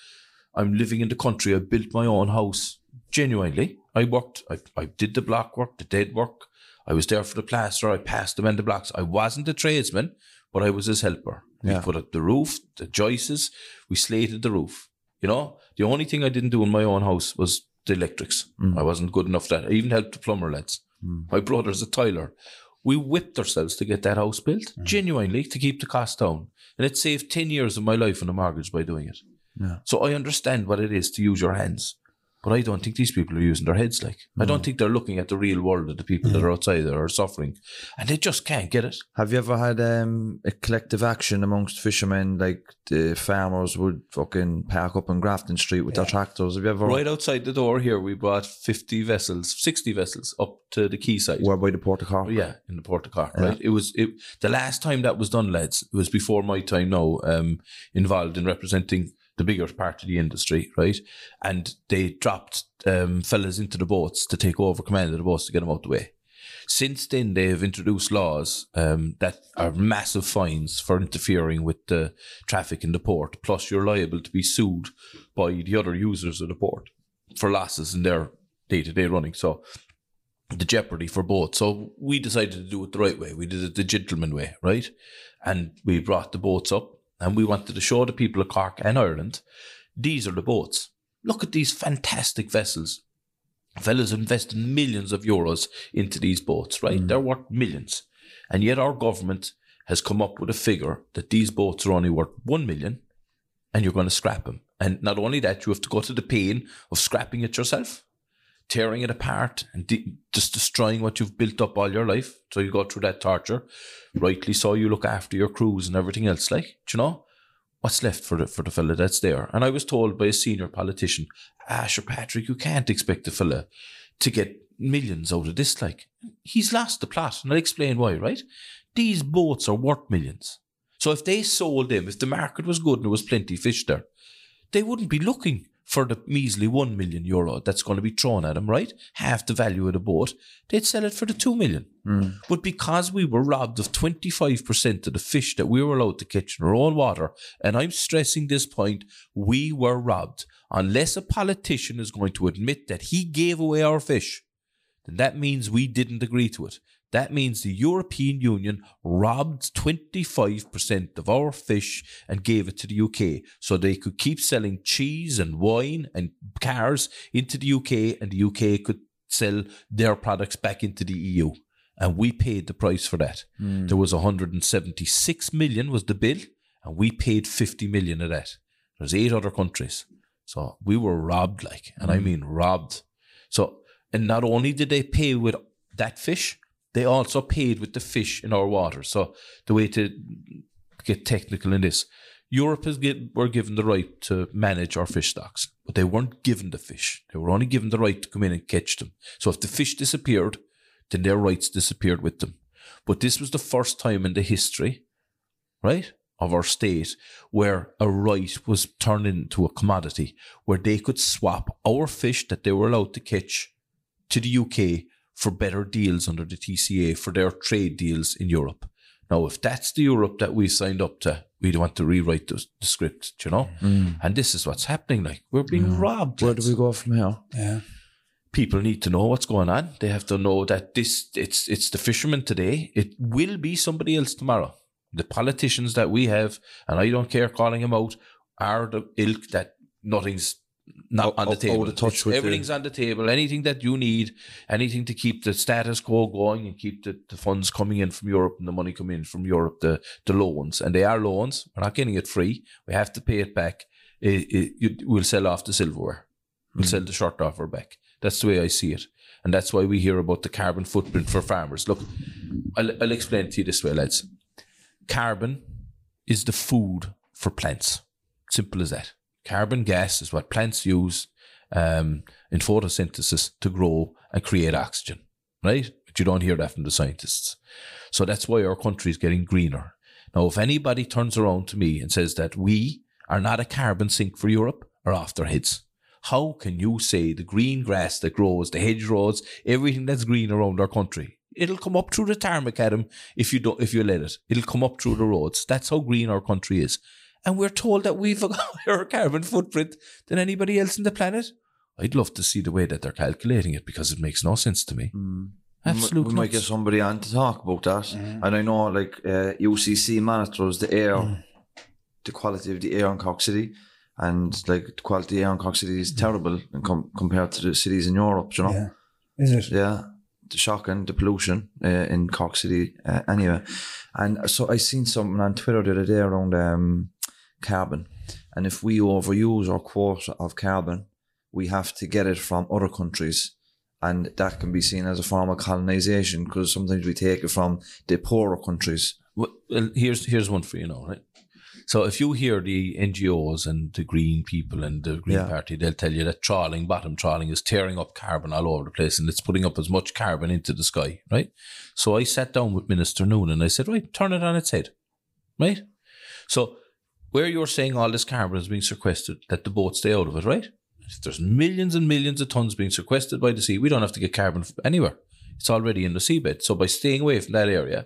I'm living in the country. I built my own house. Genuinely, I worked. I, I did the block work, the dead work. I was there for the plaster. I passed them in the blocks. I wasn't a tradesman, but I was his helper. Yeah. We put up the roof, the joists. We slated the roof. You know, the only thing I didn't do in my own house was the electrics. Hmm. I wasn't good enough for that. I even helped the plumber lads. Hmm. My brother's a tiler. We whipped ourselves to get that house built, hmm. genuinely, to keep the cost down. And it saved 10 years of my life on a mortgage by doing it. Yeah. So I understand what it is to use your hands. But I don't think these people are using their heads like. I don't think they're looking at the real world of the people that are outside that are suffering. And they just can't get it. Have you ever had um, a collective action amongst fishermen, like the farmers would fucking park up on Grafton Street with their tractors? Have you ever? Right outside the door here, we brought 50 vessels, 60 vessels up to the quayside. Where by the Port of Cork? Yeah, in the Port of Cork, right? It was it the last time that was done, lads. It was before my time now, um, involved in representing the bigger part of the industry, right? And they dropped um, fellas into the boats to take over command of the boats to get them out the way. Since then, they have introduced laws um, that are massive fines for interfering with the traffic in the port. Plus, you're liable to be sued by the other users of the port for losses in their day to day running. So, the jeopardy for both. So we decided to do it the right way. We did it the gentleman way, right? And we brought the boats up and we wanted to show the people of Cork and Ireland, these are the boats. Look at these fantastic vessels. Fellas invested millions of euros into these boats, right? Mm. They're worth millions. And yet our government has come up with a figure that these boats are only worth one million and you're going to scrap them. And not only that, you have to go to the pain of scrapping it yourself tearing it apart and de- just destroying what you've built up all your life. So you go through that torture. Rightly so, you look after your crews and everything else. Like, do you know what's left for the for the fella that's there? And I was told by a senior politician, Ah, sure, Patrick, you can't expect the fella to get millions out of this. Like, he's lost the plot, and I'll explain why. Right? These boats are worth millions. So if they sold them, if the market was good and there was plenty fish there, they wouldn't be looking for the measly 1 million euro that's going to be thrown at them, right? Half the value of the boat. They'd sell it for the 2 million. Hmm. But because we were robbed of 25% of the fish that we were allowed to catch in our own water, and I'm stressing this point, we were robbed. Unless a politician is going to admit that he gave away our fish, then that means we didn't agree to it. That means the European Union robbed 25% of our fish and gave it to the UK so they could keep selling cheese and wine and cars into the UK and the UK could sell their products back into the EU. And we paid the price for that. Hmm. There was 176 million was the bill, and we paid 50 million of that. There's eight other countries. So we were robbed, like, and I hmm. mean robbed. So, and not only did they pay with that fish, they also paid with the fish in our water. So the way to get technical in this, Europe has get, were given the right to manage our fish stocks, but they weren't given the fish. They were only given the right to come in and catch them. So if the fish disappeared, then their rights disappeared with them. But this was the first time in the history, right, of our state where a right was turned into a commodity, where they could swap our fish that they were allowed to catch to the UK for better deals under the TCA for their trade deals in Europe. Now, if that's the Europe that we signed up to, we'd want to rewrite the, the script, you know? Mm. And this is what's happening. Like, we're being robbed. Where do we go from here? Yeah. people need to know what's going on. They have to know that this it's it's the fishermen today. It will be somebody else tomorrow. The politicians that we have, and I don't care calling them out, are the ilk that nothing's not on the table. out of touch with the- everything's on the table. Anything that you need, anything to keep the status quo going and keep the, the funds coming in from Europe and the money coming in from Europe, the the loans, and they are loans. We're not getting it free. We have to pay it back. It, it, we'll sell off the silverware. We'll sell the short offer back. That's the way I see it. And that's why we hear about the carbon footprint for farmers. Look, I'll, I'll explain it to you this way, lads. Carbon is the food for plants. Simple as that. Carbon gas is what plants use um, in photosynthesis to grow and create oxygen, right? But you don't hear that from the scientists. So that's why our country is getting greener. Now, if anybody turns around to me and says that we are not a carbon sink for Europe, are off their heads. How can you say the green grass that grows, the hedgerows, everything that's green around our country? It'll come up through the tarmacadam, if you don't, if you let it. It'll come up through the roads. That's how green our country is. And we're told that we've a higher carbon footprint than anybody else on the planet. I'd love to see the way that they're calculating it because it makes no sense to me. Absolutely. We might get somebody on to talk about that. And I know, like, uh, UCC monitors the air, the quality of the air in Cork City. And, like, the quality of the air in Cork City is terrible in com- compared to the cities in Europe, you know? Yeah. Is it? Yeah, the shocking, the pollution uh, in Cork City. Uh, anyway, and so I seen something on Twitter the other day around um, carbon, and if we overuse our quota of carbon, we have to get it from other countries, and that can be seen as a form of colonization because sometimes we take it from the poorer countries. Well, here's here's one for you now, right? So if you hear the NGOs and the Green people and the Green Yeah. Party, they'll tell you that trawling, bottom trawling, is tearing up carbon all over the place and it's putting up as much carbon into the sky, right? So I sat down with Minister Noon and I said, right, turn it on its head, right? So where you're saying all this carbon is being sequestered, that the boats stay out of it, right? If there's millions and millions of tons being sequestered by the sea, we don't have to get carbon anywhere. It's already in the seabed. So by staying away from that area,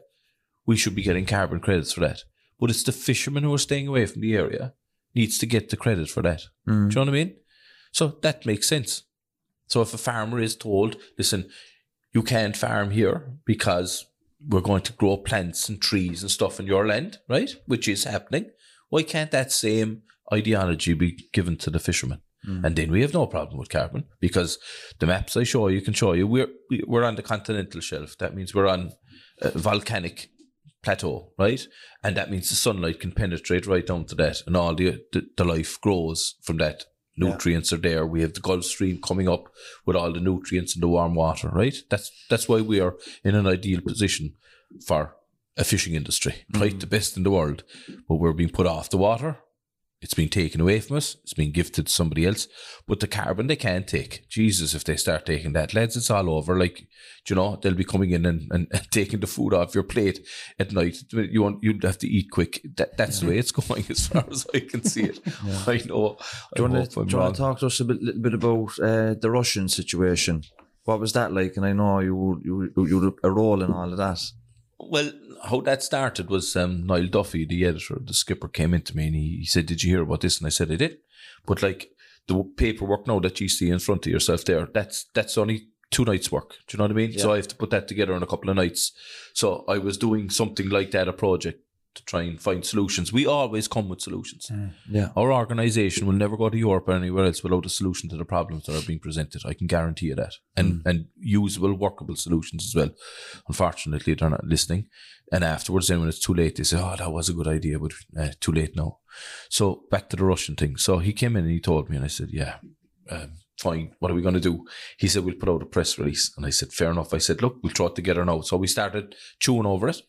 we should be getting carbon credits for that. But it's the fishermen who are staying away from the area needs to get the credit for that. Mm. Do you know what I mean? So that makes sense. So if a farmer is told, listen, you can't farm here because we're going to grow plants and trees and stuff in your land, right? Which is happening. Why can't that same ideology be given to the fishermen? Mm. And then we have no problem with carbon because the maps I show you can show you we're we- we're on the continental shelf. That means we're on a volcanic plateau, right? And that means the sunlight can penetrate right down to that, and all the the, the life grows from that. Nutrients are there. We have the Gulf Stream coming up with all the nutrients in the warm water, right? That's that's why we are in an ideal position for a fishing industry, right? The best in the world, but we're being put off the water. It's being taken away from us. It's being gifted to somebody else. But the carbon they can't take. Jesus, if they start taking that, lads, it's all over. Like, you know, they'll be coming in and, and, and taking the food off your plate at night. You want you'd have to eat quick. That that's the way it's going, as far as I can see it. I know. Do you want to, do you want to talk to us a bit, little bit about uh, the Russian situation? What was that like? And I know you you you had a role in all of that. Well, how that started was um, Niall Duffy, the editor, of the skipper, came into me and he, he said, "Did you hear about this?" And I said, "I did." But like the paperwork now that you see in front of yourself there, that's that's only two nights' work. Do you know what I mean? So I have to put that together in a couple of nights. So I was doing something like that, a project to try and find solutions. We always come with solutions. Yeah. Our organisation will never go to Europe or anywhere else without a solution to the problems that are being presented. I can guarantee you that. And and usable, workable solutions as well. Unfortunately, they're not listening. And afterwards, then when it's too late, they say, "Oh, that was a good idea, but uh, too late now." So back to the Russian thing. So he came in and he told me, and I said, "Yeah, um, fine. What are we going to do?" He said, "We'll put out a press release." And I said, "Fair enough." I said, "Look, we'll throw it together now." So we started chewing over it.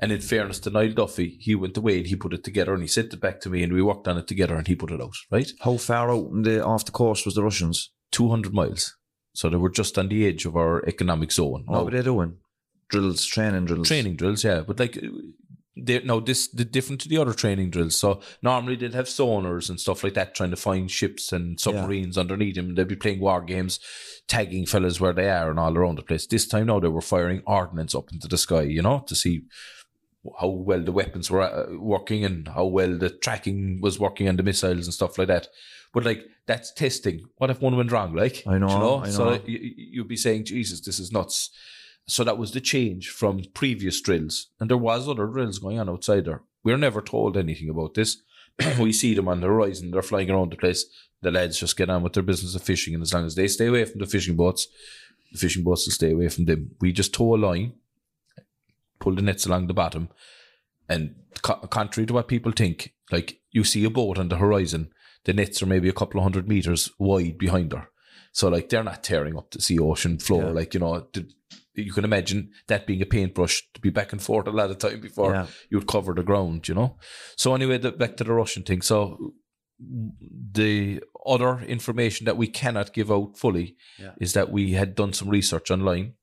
And in fairness to Niall Duffy, he went away and he put it together and he sent it back to me and we worked on it together and he put it out, right? How far out in the, off the coast was the Russians? 200 miles. So they were just on the edge of our economic zone. What were they doing? Drills, training drills. training drills, yeah. But like, they now this the different to the other training drills. So normally they'd have sonars and stuff like that, trying to find ships and submarines underneath them. They'd be playing war games, tagging fellas where they are and all around the place. This time now they were firing ordnance up into the sky, you know, to see how well the weapons were uh, working and how well the tracking was working on the missiles and stuff like that. But like that's testing. What if one went wrong? Like I know, you know? I So know. you, you'd be saying, Jesus, this is nuts. So that was the change from previous drills, and there was other drills going on outside there. We're never told anything about this. we see them on the horizon; they're flying around the place. The lads just get on with their business of fishing, and as long as they stay away from the fishing boats, the fishing boats will stay away from them. We just tow a line, pull the nets along the bottom, and co- contrary to what people think, like you see a boat on the horizon, the nets are maybe a couple of hundred meters wide behind her. So like they're not tearing up the sea ocean floor. Yeah. Like, you know, the, you can imagine that being a paintbrush to be back and forth a lot of time before Yeah. you'd cover the ground, you know? So anyway, the, back to the Russian thing. So the other information that we cannot give out fully Yeah. is that we had done some research online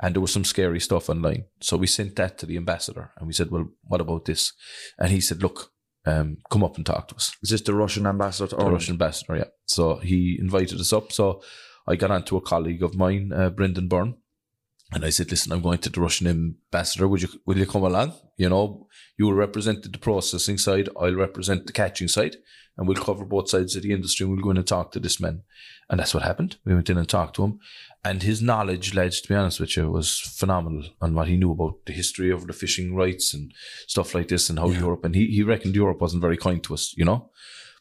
and there was some scary stuff online. So we sent that to the ambassador and we said, well, what about this? And he said, look, um, come up and talk to us. Is this the Russian ambassador The Russian ambassador, yeah. So he invited us up. So I got on to a colleague of mine, uh, Brendan Byrne, and I said, "Listen, I'm going to the Russian ambassador. Would you will you come along? You know, you will represent the processing side. I'll represent the catching side, and we'll cover both sides of the industry. And we'll go in and talk to this man." And that's what happened. We went in and talked to him, and his knowledge, lads, to be honest with you, was phenomenal on what he knew about the history of the fishing rights and stuff like this, and how Europe. And he he reckoned Europe wasn't very kind to us, you know.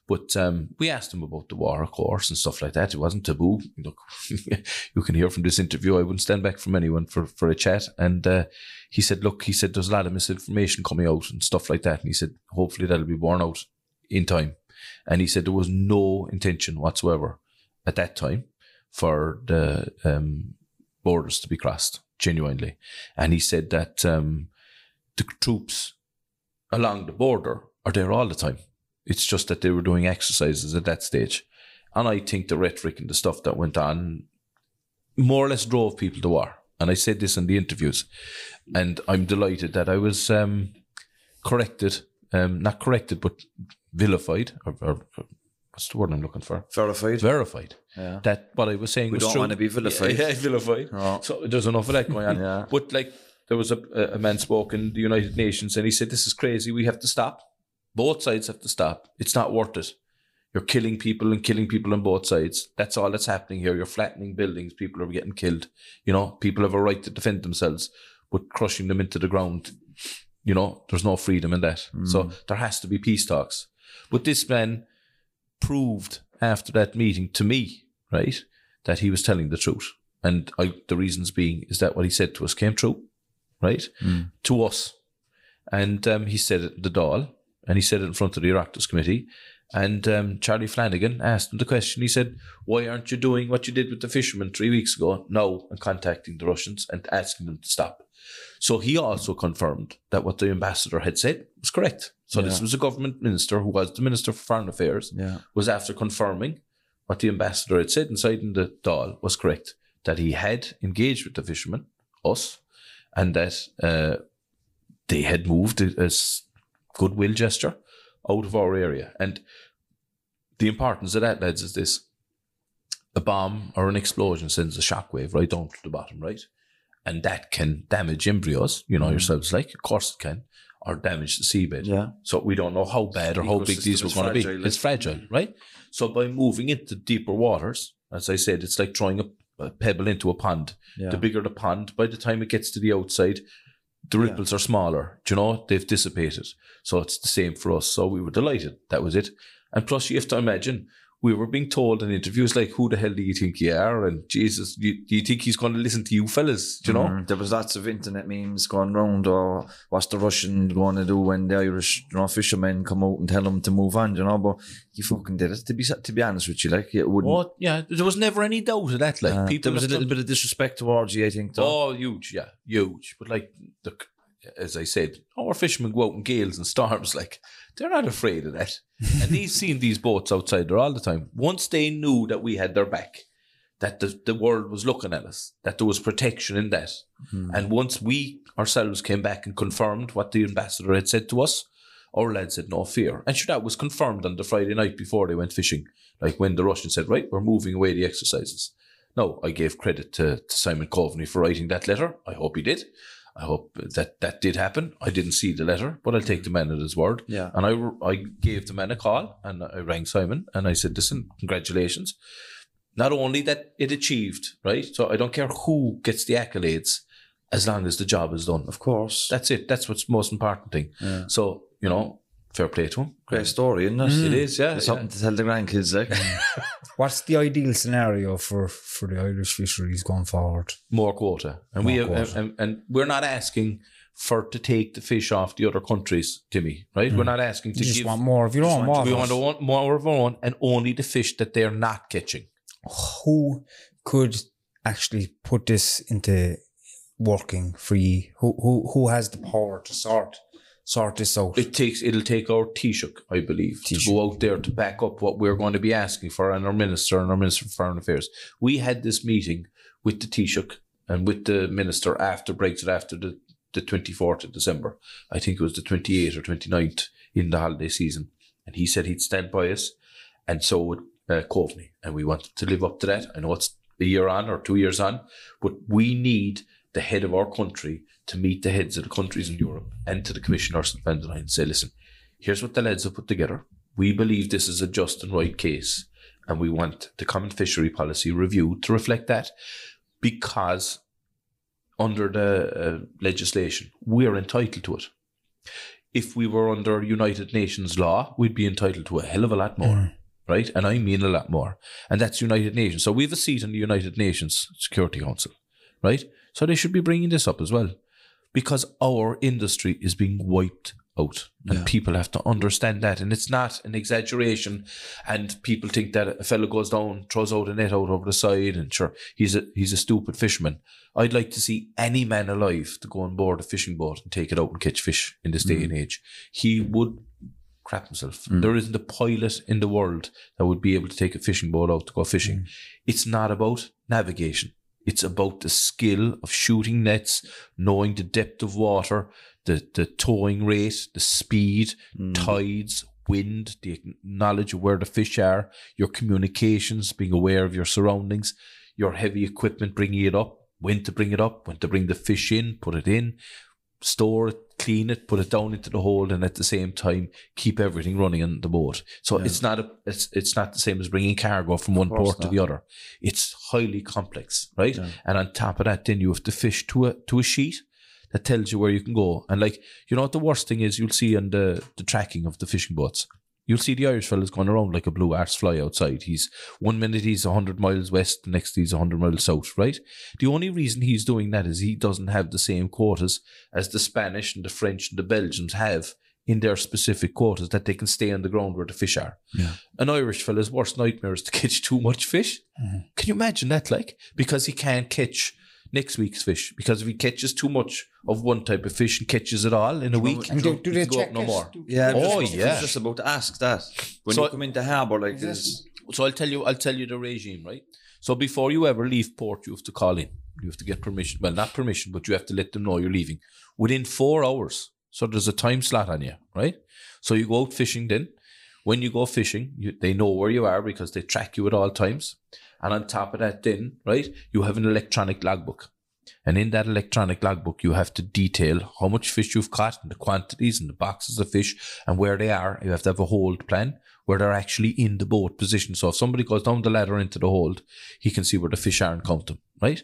But um, we asked him about the war, of course, and stuff like that. It wasn't taboo. Look, you can hear from this interview. I wouldn't stand back from anyone for, for a chat. And uh, he said, look, he said, there's a lot of misinformation coming out and stuff like that. And he said, hopefully that'll be borne out in time. And he said there was no intention whatsoever at that time for the um, borders to be crossed genuinely. And he said that um, the troops along the border are there all the time. It's just that they were doing exercises at that stage. And I think the rhetoric and the stuff that went on more or less drove people to war. And I said this in the interviews. And I'm delighted that I was um, corrected, um, not corrected, but vilified, or, or what's the word I'm looking for? Verified. Verified. Yeah. That what I was saying We was don't true. wanna be vilified. Yeah, yeah, vilified. No. So there's enough of that going on. Yeah. But like there was a, a man spoke in the United Nations and he said, This is crazy. We have to stop. Both sides have to stop. It's not worth it. You're killing people and killing people on both sides. That's all that's happening here. You're flattening buildings. People are getting killed. You know, people have a right to defend themselves, but crushing them into the ground, you know, there's no freedom in that. So there has to be peace talks. But this man proved after that meeting to me, right, that he was telling the truth. And I, the reasons being is that what he said to us came true, right, to us. And um, he said it the Dáil, and he said it in front of the Oireachtas committee. And um, Charlie Flanagan asked him the question. He said, "Why aren't you doing what you did with the fishermen three weeks ago? No, and contacting the Russians and asking them to stop." So he also confirmed that what the ambassador had said was correct. So this was a government minister who was the minister for foreign affairs Yeah. was after confirming what the ambassador had said inside in the Dáil was correct. That he had engaged with the fishermen, us, and that uh, they had moved as goodwill gesture out of our area. And the importance of that, lads, is this: a bomb or an explosion sends a shockwave right down to the bottom, right, and that can damage embryos. You know yourselves, like of course it can, or damage the seabed. Yeah. So we don't know how bad or how big these were going to be. It's fragile, right? So by moving into deeper waters, as I said, it's like throwing a, a pebble into a pond. Yeah. The bigger the pond, by the time it gets to the outside, the ripples are smaller. Do you know? They've dissipated. So it's the same for us. So we were delighted. That was it. And plus, you have to imagine, we were being told in interviews like, who the hell do you think you are? And Jesus, you, do you think he's going to listen to you fellas? Do you know? Mm, there was lots of internet memes going round or what's the Russian going to do when the Irish you know, fishermen come out and tell them to move on, you know, but he fucking did it. To be to be honest with you, like it wouldn't Oh, yeah. There was never any doubt of that. Like, uh, people there was a little done- bit of disrespect towards you, I think. Though. Oh, huge, yeah, huge. But like, the, as I said, our fishermen go out in gales and storms. Like, they're not afraid of that. and they've seen these boats outside there all the time. Once they knew that we had their back, that the, the world was looking at us, that there was protection in that. Hmm. And once we ourselves came back and confirmed what the ambassador had said to us, our lads had no fear. And sure, that was confirmed on the Friday night before they went fishing. Like when the Russians said, right, we're moving away the exercises. No, I gave credit to, to Simon Coveney for writing that letter. I hope he did. I hope that that did happen. I didn't see the letter, but I'll take mm. the man at his word. Yeah. And I, I gave the man a call and I rang Simon and I said, listen, congratulations. Not only that it achieved, right? So I don't care who gets the accolades as long as the job is done. Of course. That's it. That's what's most important thing. So, you know, fair play to him. Great story, isn't it? Mm. It is, yeah. It's yeah. something to tell the grandkids, like. Mm. What's the ideal scenario for, for the Irish fisheries going forward? more quota, and we have, quota. And, and, we're not asking for to take the fish off the other countries, Timmy. Right? We're mm. not asking to You just give. want more of your own we want to want more of our own, and only the fish that they're not catching. Who could actually put this into working free? Who who who has the power to sort sort this out? It takes it'll take our Taoiseach, I believe, to go out there to back up what we're going to be asking for, and our minister and our minister for foreign affairs. We had this meeting with the Taoiseach and with the minister after Brexit, after the the twenty fourth of December. I think it was the twenty eighth or 29th in the holiday season, and he said he'd stand by us, and so would uh, Coveney, and we wanted to live up to that. I know it's a year on or two years on, but we need the head of our country to meet the heads of the countries in Europe and to the Commission Ursula von der Leyen and say, listen, here's what the lads have put together. We believe this is a just and right case, and we want the common fishery policy reviewed to reflect that because under the uh, legislation, we're entitled to it. If we were under United Nations law, we'd be entitled to a hell of a lot more, right? And I mean a lot more. And that's United Nations. So we have a seat in the United Nations Security Council, right? So they should be bringing this up as well because our industry is being wiped out. And people have to understand that. And it's not an exaggeration. And people think that a fellow goes down throws out a net out over the side and sure he's a he's a stupid fisherman. I'd like to see any man alive to go on board a fishing boat and take it out and catch fish in this day mm. and age. He would crap himself. Mm. There isn't a pilot in the world that would be able to take a fishing boat out to go fishing. Mm. It's not about navigation it's about the skill of shooting nets, knowing the depth of water, the, the towing rate, the speed, mm. tides, wind, the knowledge of where the fish are, your communications, being aware of your surroundings, your heavy equipment, bringing it up, when to bring it up, when to bring the fish in, put it in, store it, clean it, put it down into the hold, and at the same time keep everything running on the boat. So it's not a it's it's not the same as bringing cargo from one port to the other. It's highly complex, right? And on top of that, then you have to fish to a to a sheet that tells you where you can go. And like you know what the worst thing is, you'll see on the the tracking of the fishing boats. You'll see the Irish fellas going around like a blue arse fly outside. He's one minute he's hundred miles west, the next he's hundred miles south, right? The only reason he's doing that is he doesn't have the same quotas as the Spanish and the French and the Belgians have in their specific quotas that they can stay on the ground where the fish are. An Irish fella's worst nightmare is to catch too much fish. Mm-hmm. Can you imagine that? Like, because he can't catch next week's fish. Because if he catches too much of one type of fish and catches it all in a week, And do, do he they go check up no it? more. Do- Yeah, Oh, I was just, I yeah. was just about to ask that. When So- you come into harbour like this, So I'll tell you, I'll tell you the regime, right? So before you ever leave port, you have to call in. You have to get permission. Well, not permission, but you have to let them know you're leaving within four hours. So there's a time slot on you, right? So you go out fishing then. When you go fishing, you, they know where you are because they track you at all times. And on top of that, then, right, you have an electronic logbook. And in that electronic logbook, you have to detail how much fish you've caught and the quantities and the boxes of fish and where they are. You have to have a hold plan where they're actually in the boat position. So if somebody goes down the ladder into the hold, he can see where the fish are and count them, right?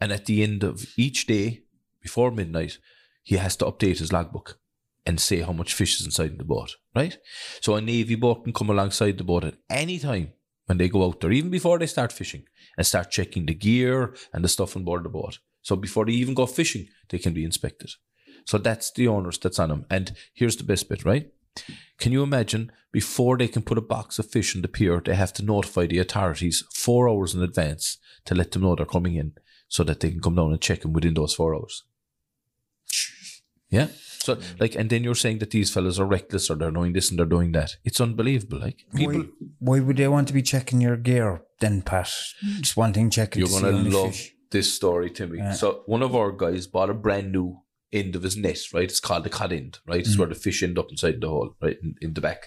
And at the end of each day, before midnight, he has to update his logbook and say how much fish is inside the boat, right? So a Navy boat can come alongside the boat at any time when they go out there, even before they start fishing, and start checking the gear and the stuff on board the boat. So before they even go fishing, they can be inspected. So that's the owners that's on them. And here's the best bit, right? Can you imagine before they can put a box of fish in the pier, they have to notify the authorities four hours in advance to let them know they're coming in so that they can come down and check them within those four hours. Yeah. So like, and then you're saying that these fellas are reckless or they're doing this and they're doing that. It's unbelievable. Like people, Why, why would they want to be checking your gear then, Pat? Just wanting checking you're to gonna love fish. this story, Timmy. Yeah. So one of our guys bought a brand new end of his net, right? It's called the cod end, right? Mm. It's where the fish end up inside the hole, right? In, in the back.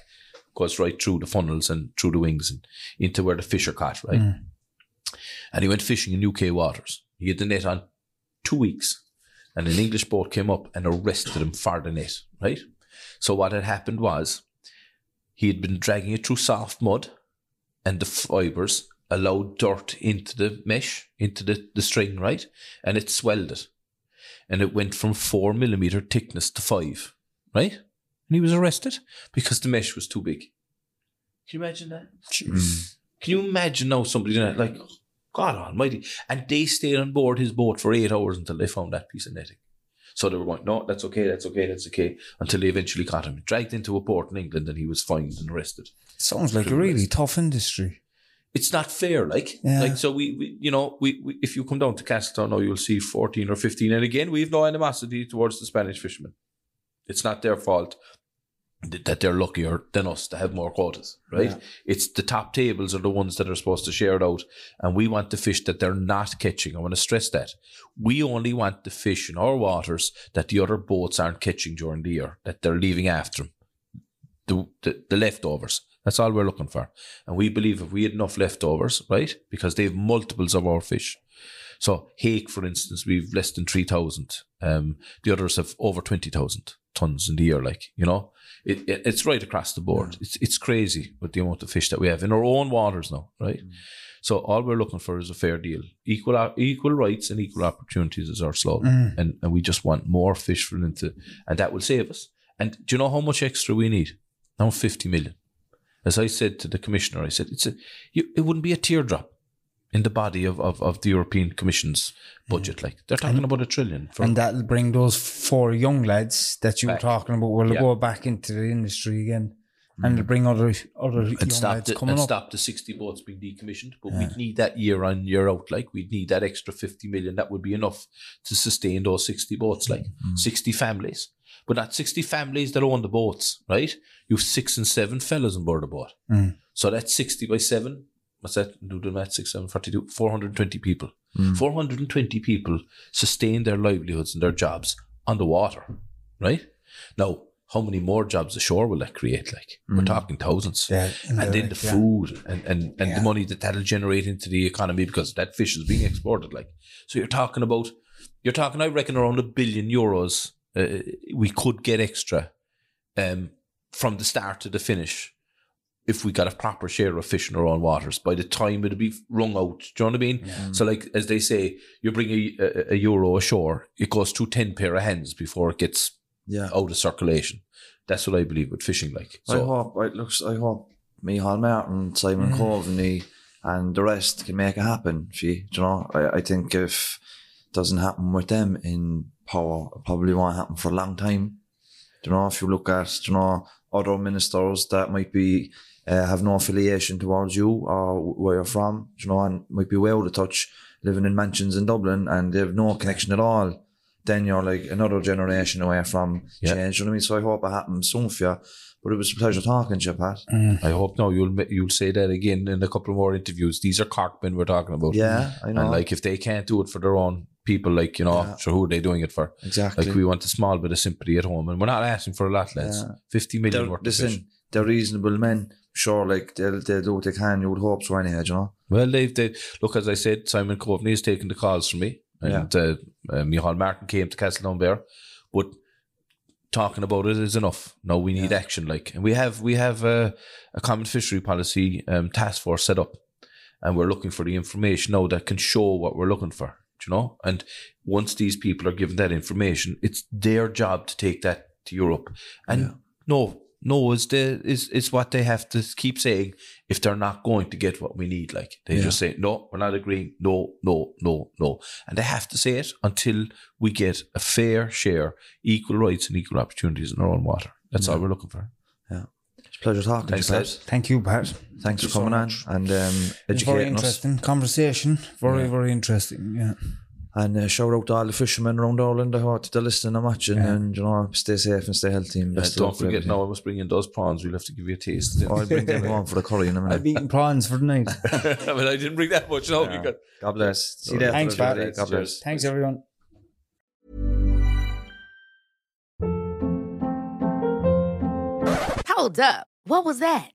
Goes right through the funnels and through the wings and into where the fish are caught, right? Mm. And he went fishing in UK waters. He had the net on two weeks. And an English boat came up and arrested him for the net, right? So what had happened was he had been dragging it through soft mud and the fibers allowed dirt into the mesh, into the, the string, right? And it swelled it. And it went from four millimeter thickness to five, right? And he was arrested because the mesh was too big. Can you imagine that? Mm. Can you imagine now somebody doing that? Like, God almighty. And they stayed on board his boat for eight hours until they found that piece of netting. So they were going, no, that's okay, that's okay, that's okay, until they eventually caught him. Dragged into a port in England and he was fined and arrested. Sounds like a really tough industry. It's not fair, like, Yeah. like so. We, we you know, we, we if you come down to Castletown now, you'll see fourteen or fifteen. And again, we have no animosity towards the Spanish fishermen. It's not their fault that they're luckier than us to have more quotas, right? It's the top tables are the ones that are supposed to share it out, and we want the fish that they're not catching. I want to stress that we only want the fish in our waters that the other boats aren't catching during the year, that they're leaving after them, the, the, the leftovers. That's all we're looking for. And we believe if we had enough leftovers, right, because they have multiples of our fish. So Hake, for instance, we've less than 3,000. Um, the others have over 20,000 tons in the year, like, you know. It, it, it's right across the board. It's it's crazy with the amount of fish that we have in our own waters now, right? Mm. So all we're looking for is a fair deal, equal equal rights and equal opportunities is our slogan, mm. and and we just want more fish for them to, and that will save us. And do you know how much extra we need? Now fifty million. As I said to the commissioner, I said it's a you, it wouldn't be a teardrop in the body of, of, of the European Commission's budget. Like they're talking about a trillion. For, and that'll bring those four young lads that you Back. were talking about will Yeah. go back into the industry again. And mm. it'll bring other other young stop lads the, coming and up. stop the 60 boats being decommissioned. But we'd need that year on, year out. Like, we'd need that extra 50 million. That would be enough to sustain those 60 boats, like mm. 60 families. But not 60 families that own the boats, right? You have six and seven fellas on board a boat. Mm. So that's 60 by seven. What's that? Do the math, six, seven, 42, 420 people. 420 people sustain their livelihoods and their jobs on the water, right? Now, how many more jobs ashore will that create? Like, we're talking thousands. Yeah, and then the indirect, yeah. food and, and, and Yeah. the money that that'll generate into the economy because that fish is being exported. Like, so you're talking about, you're talking, I reckon, around a billion euros uh, we could get extra um, from the start to the finish if we got a proper share of fish in our own waters. By the time it'll be wrung out, do you know what I mean? So, like as they say, you bring a, a, a euro ashore, it goes through ten pair of hands before it gets Yeah. out of circulation. That's what I believe with fishing. Like, So, I hope it looks. I hope Micheál Martin, Simon Mm. Coveney, and the rest can make it happen. She, you know, I, I think if it doesn't happen with them in power, it probably won't happen for a long time. Do you know, if you look at, you know, other ministers that might be uh, have no affiliation towards you or where you're from, you know, and might be way out of touch, living in mansions in Dublin, and they have no connection at all. Then you're like another generation away from Yeah. change. You know what I mean? So I hope it happens soon for you. But it was a pleasure talking to you, Pat. I hope no, you'll you'll say that again in a couple more interviews. These are Corkmen we're talking about. Yeah, I know. And like if they can't do it for their own people, like you know, Yeah. so who are they doing it for? exactly. Like we want a small bit of sympathy at home, and we're not asking for a lot, lads. Yeah. Fifty million they're, worth listen, they're reasonable men. Sure, like they'll, they'll do what they can. You would hope so, anyhow, you know. Well, they've they look as I said, Simon Coveney is taking the calls from me, and uh, Uh, Micheál Martin came to Castletownbere, but talking about it is enough. No, we need action. Like, and we have we have a, a common fishery policy um, task force set up, and we're looking for the information now that can show what we're looking for. You know, and once these people are given that information, it's their job to take that to Europe. And no, no is the is is what they have to keep saying if they're not going to get what we need. Like they just say, no, we're not agreeing. No, no, no, no, and they have to say it until we get a fair share, equal rights and equal opportunities in our own water. That's all we're looking for. Yeah. It's a pleasure talking Thanks, to you. lads. Pat. Thank you, Pat. Thanks for coming on and um, It's very educating us. interesting conversation. Very, very interesting. Yeah. And uh, shout out to all the fishermen around Ireland. I hope they're listening and watching. And, you know, stay safe and stay healthy. And best of don't forget, everything. now I must bring in those prawns. We'll have to give you a taste. of. I'll bring them on for the curry in a minute. I've eaten prawns for the night. but I didn't bring that much. No, because God bless. See you later. Thanks, everybody. Pat. God bless. Cheers. Thanks, everyone. Hold up. What was that?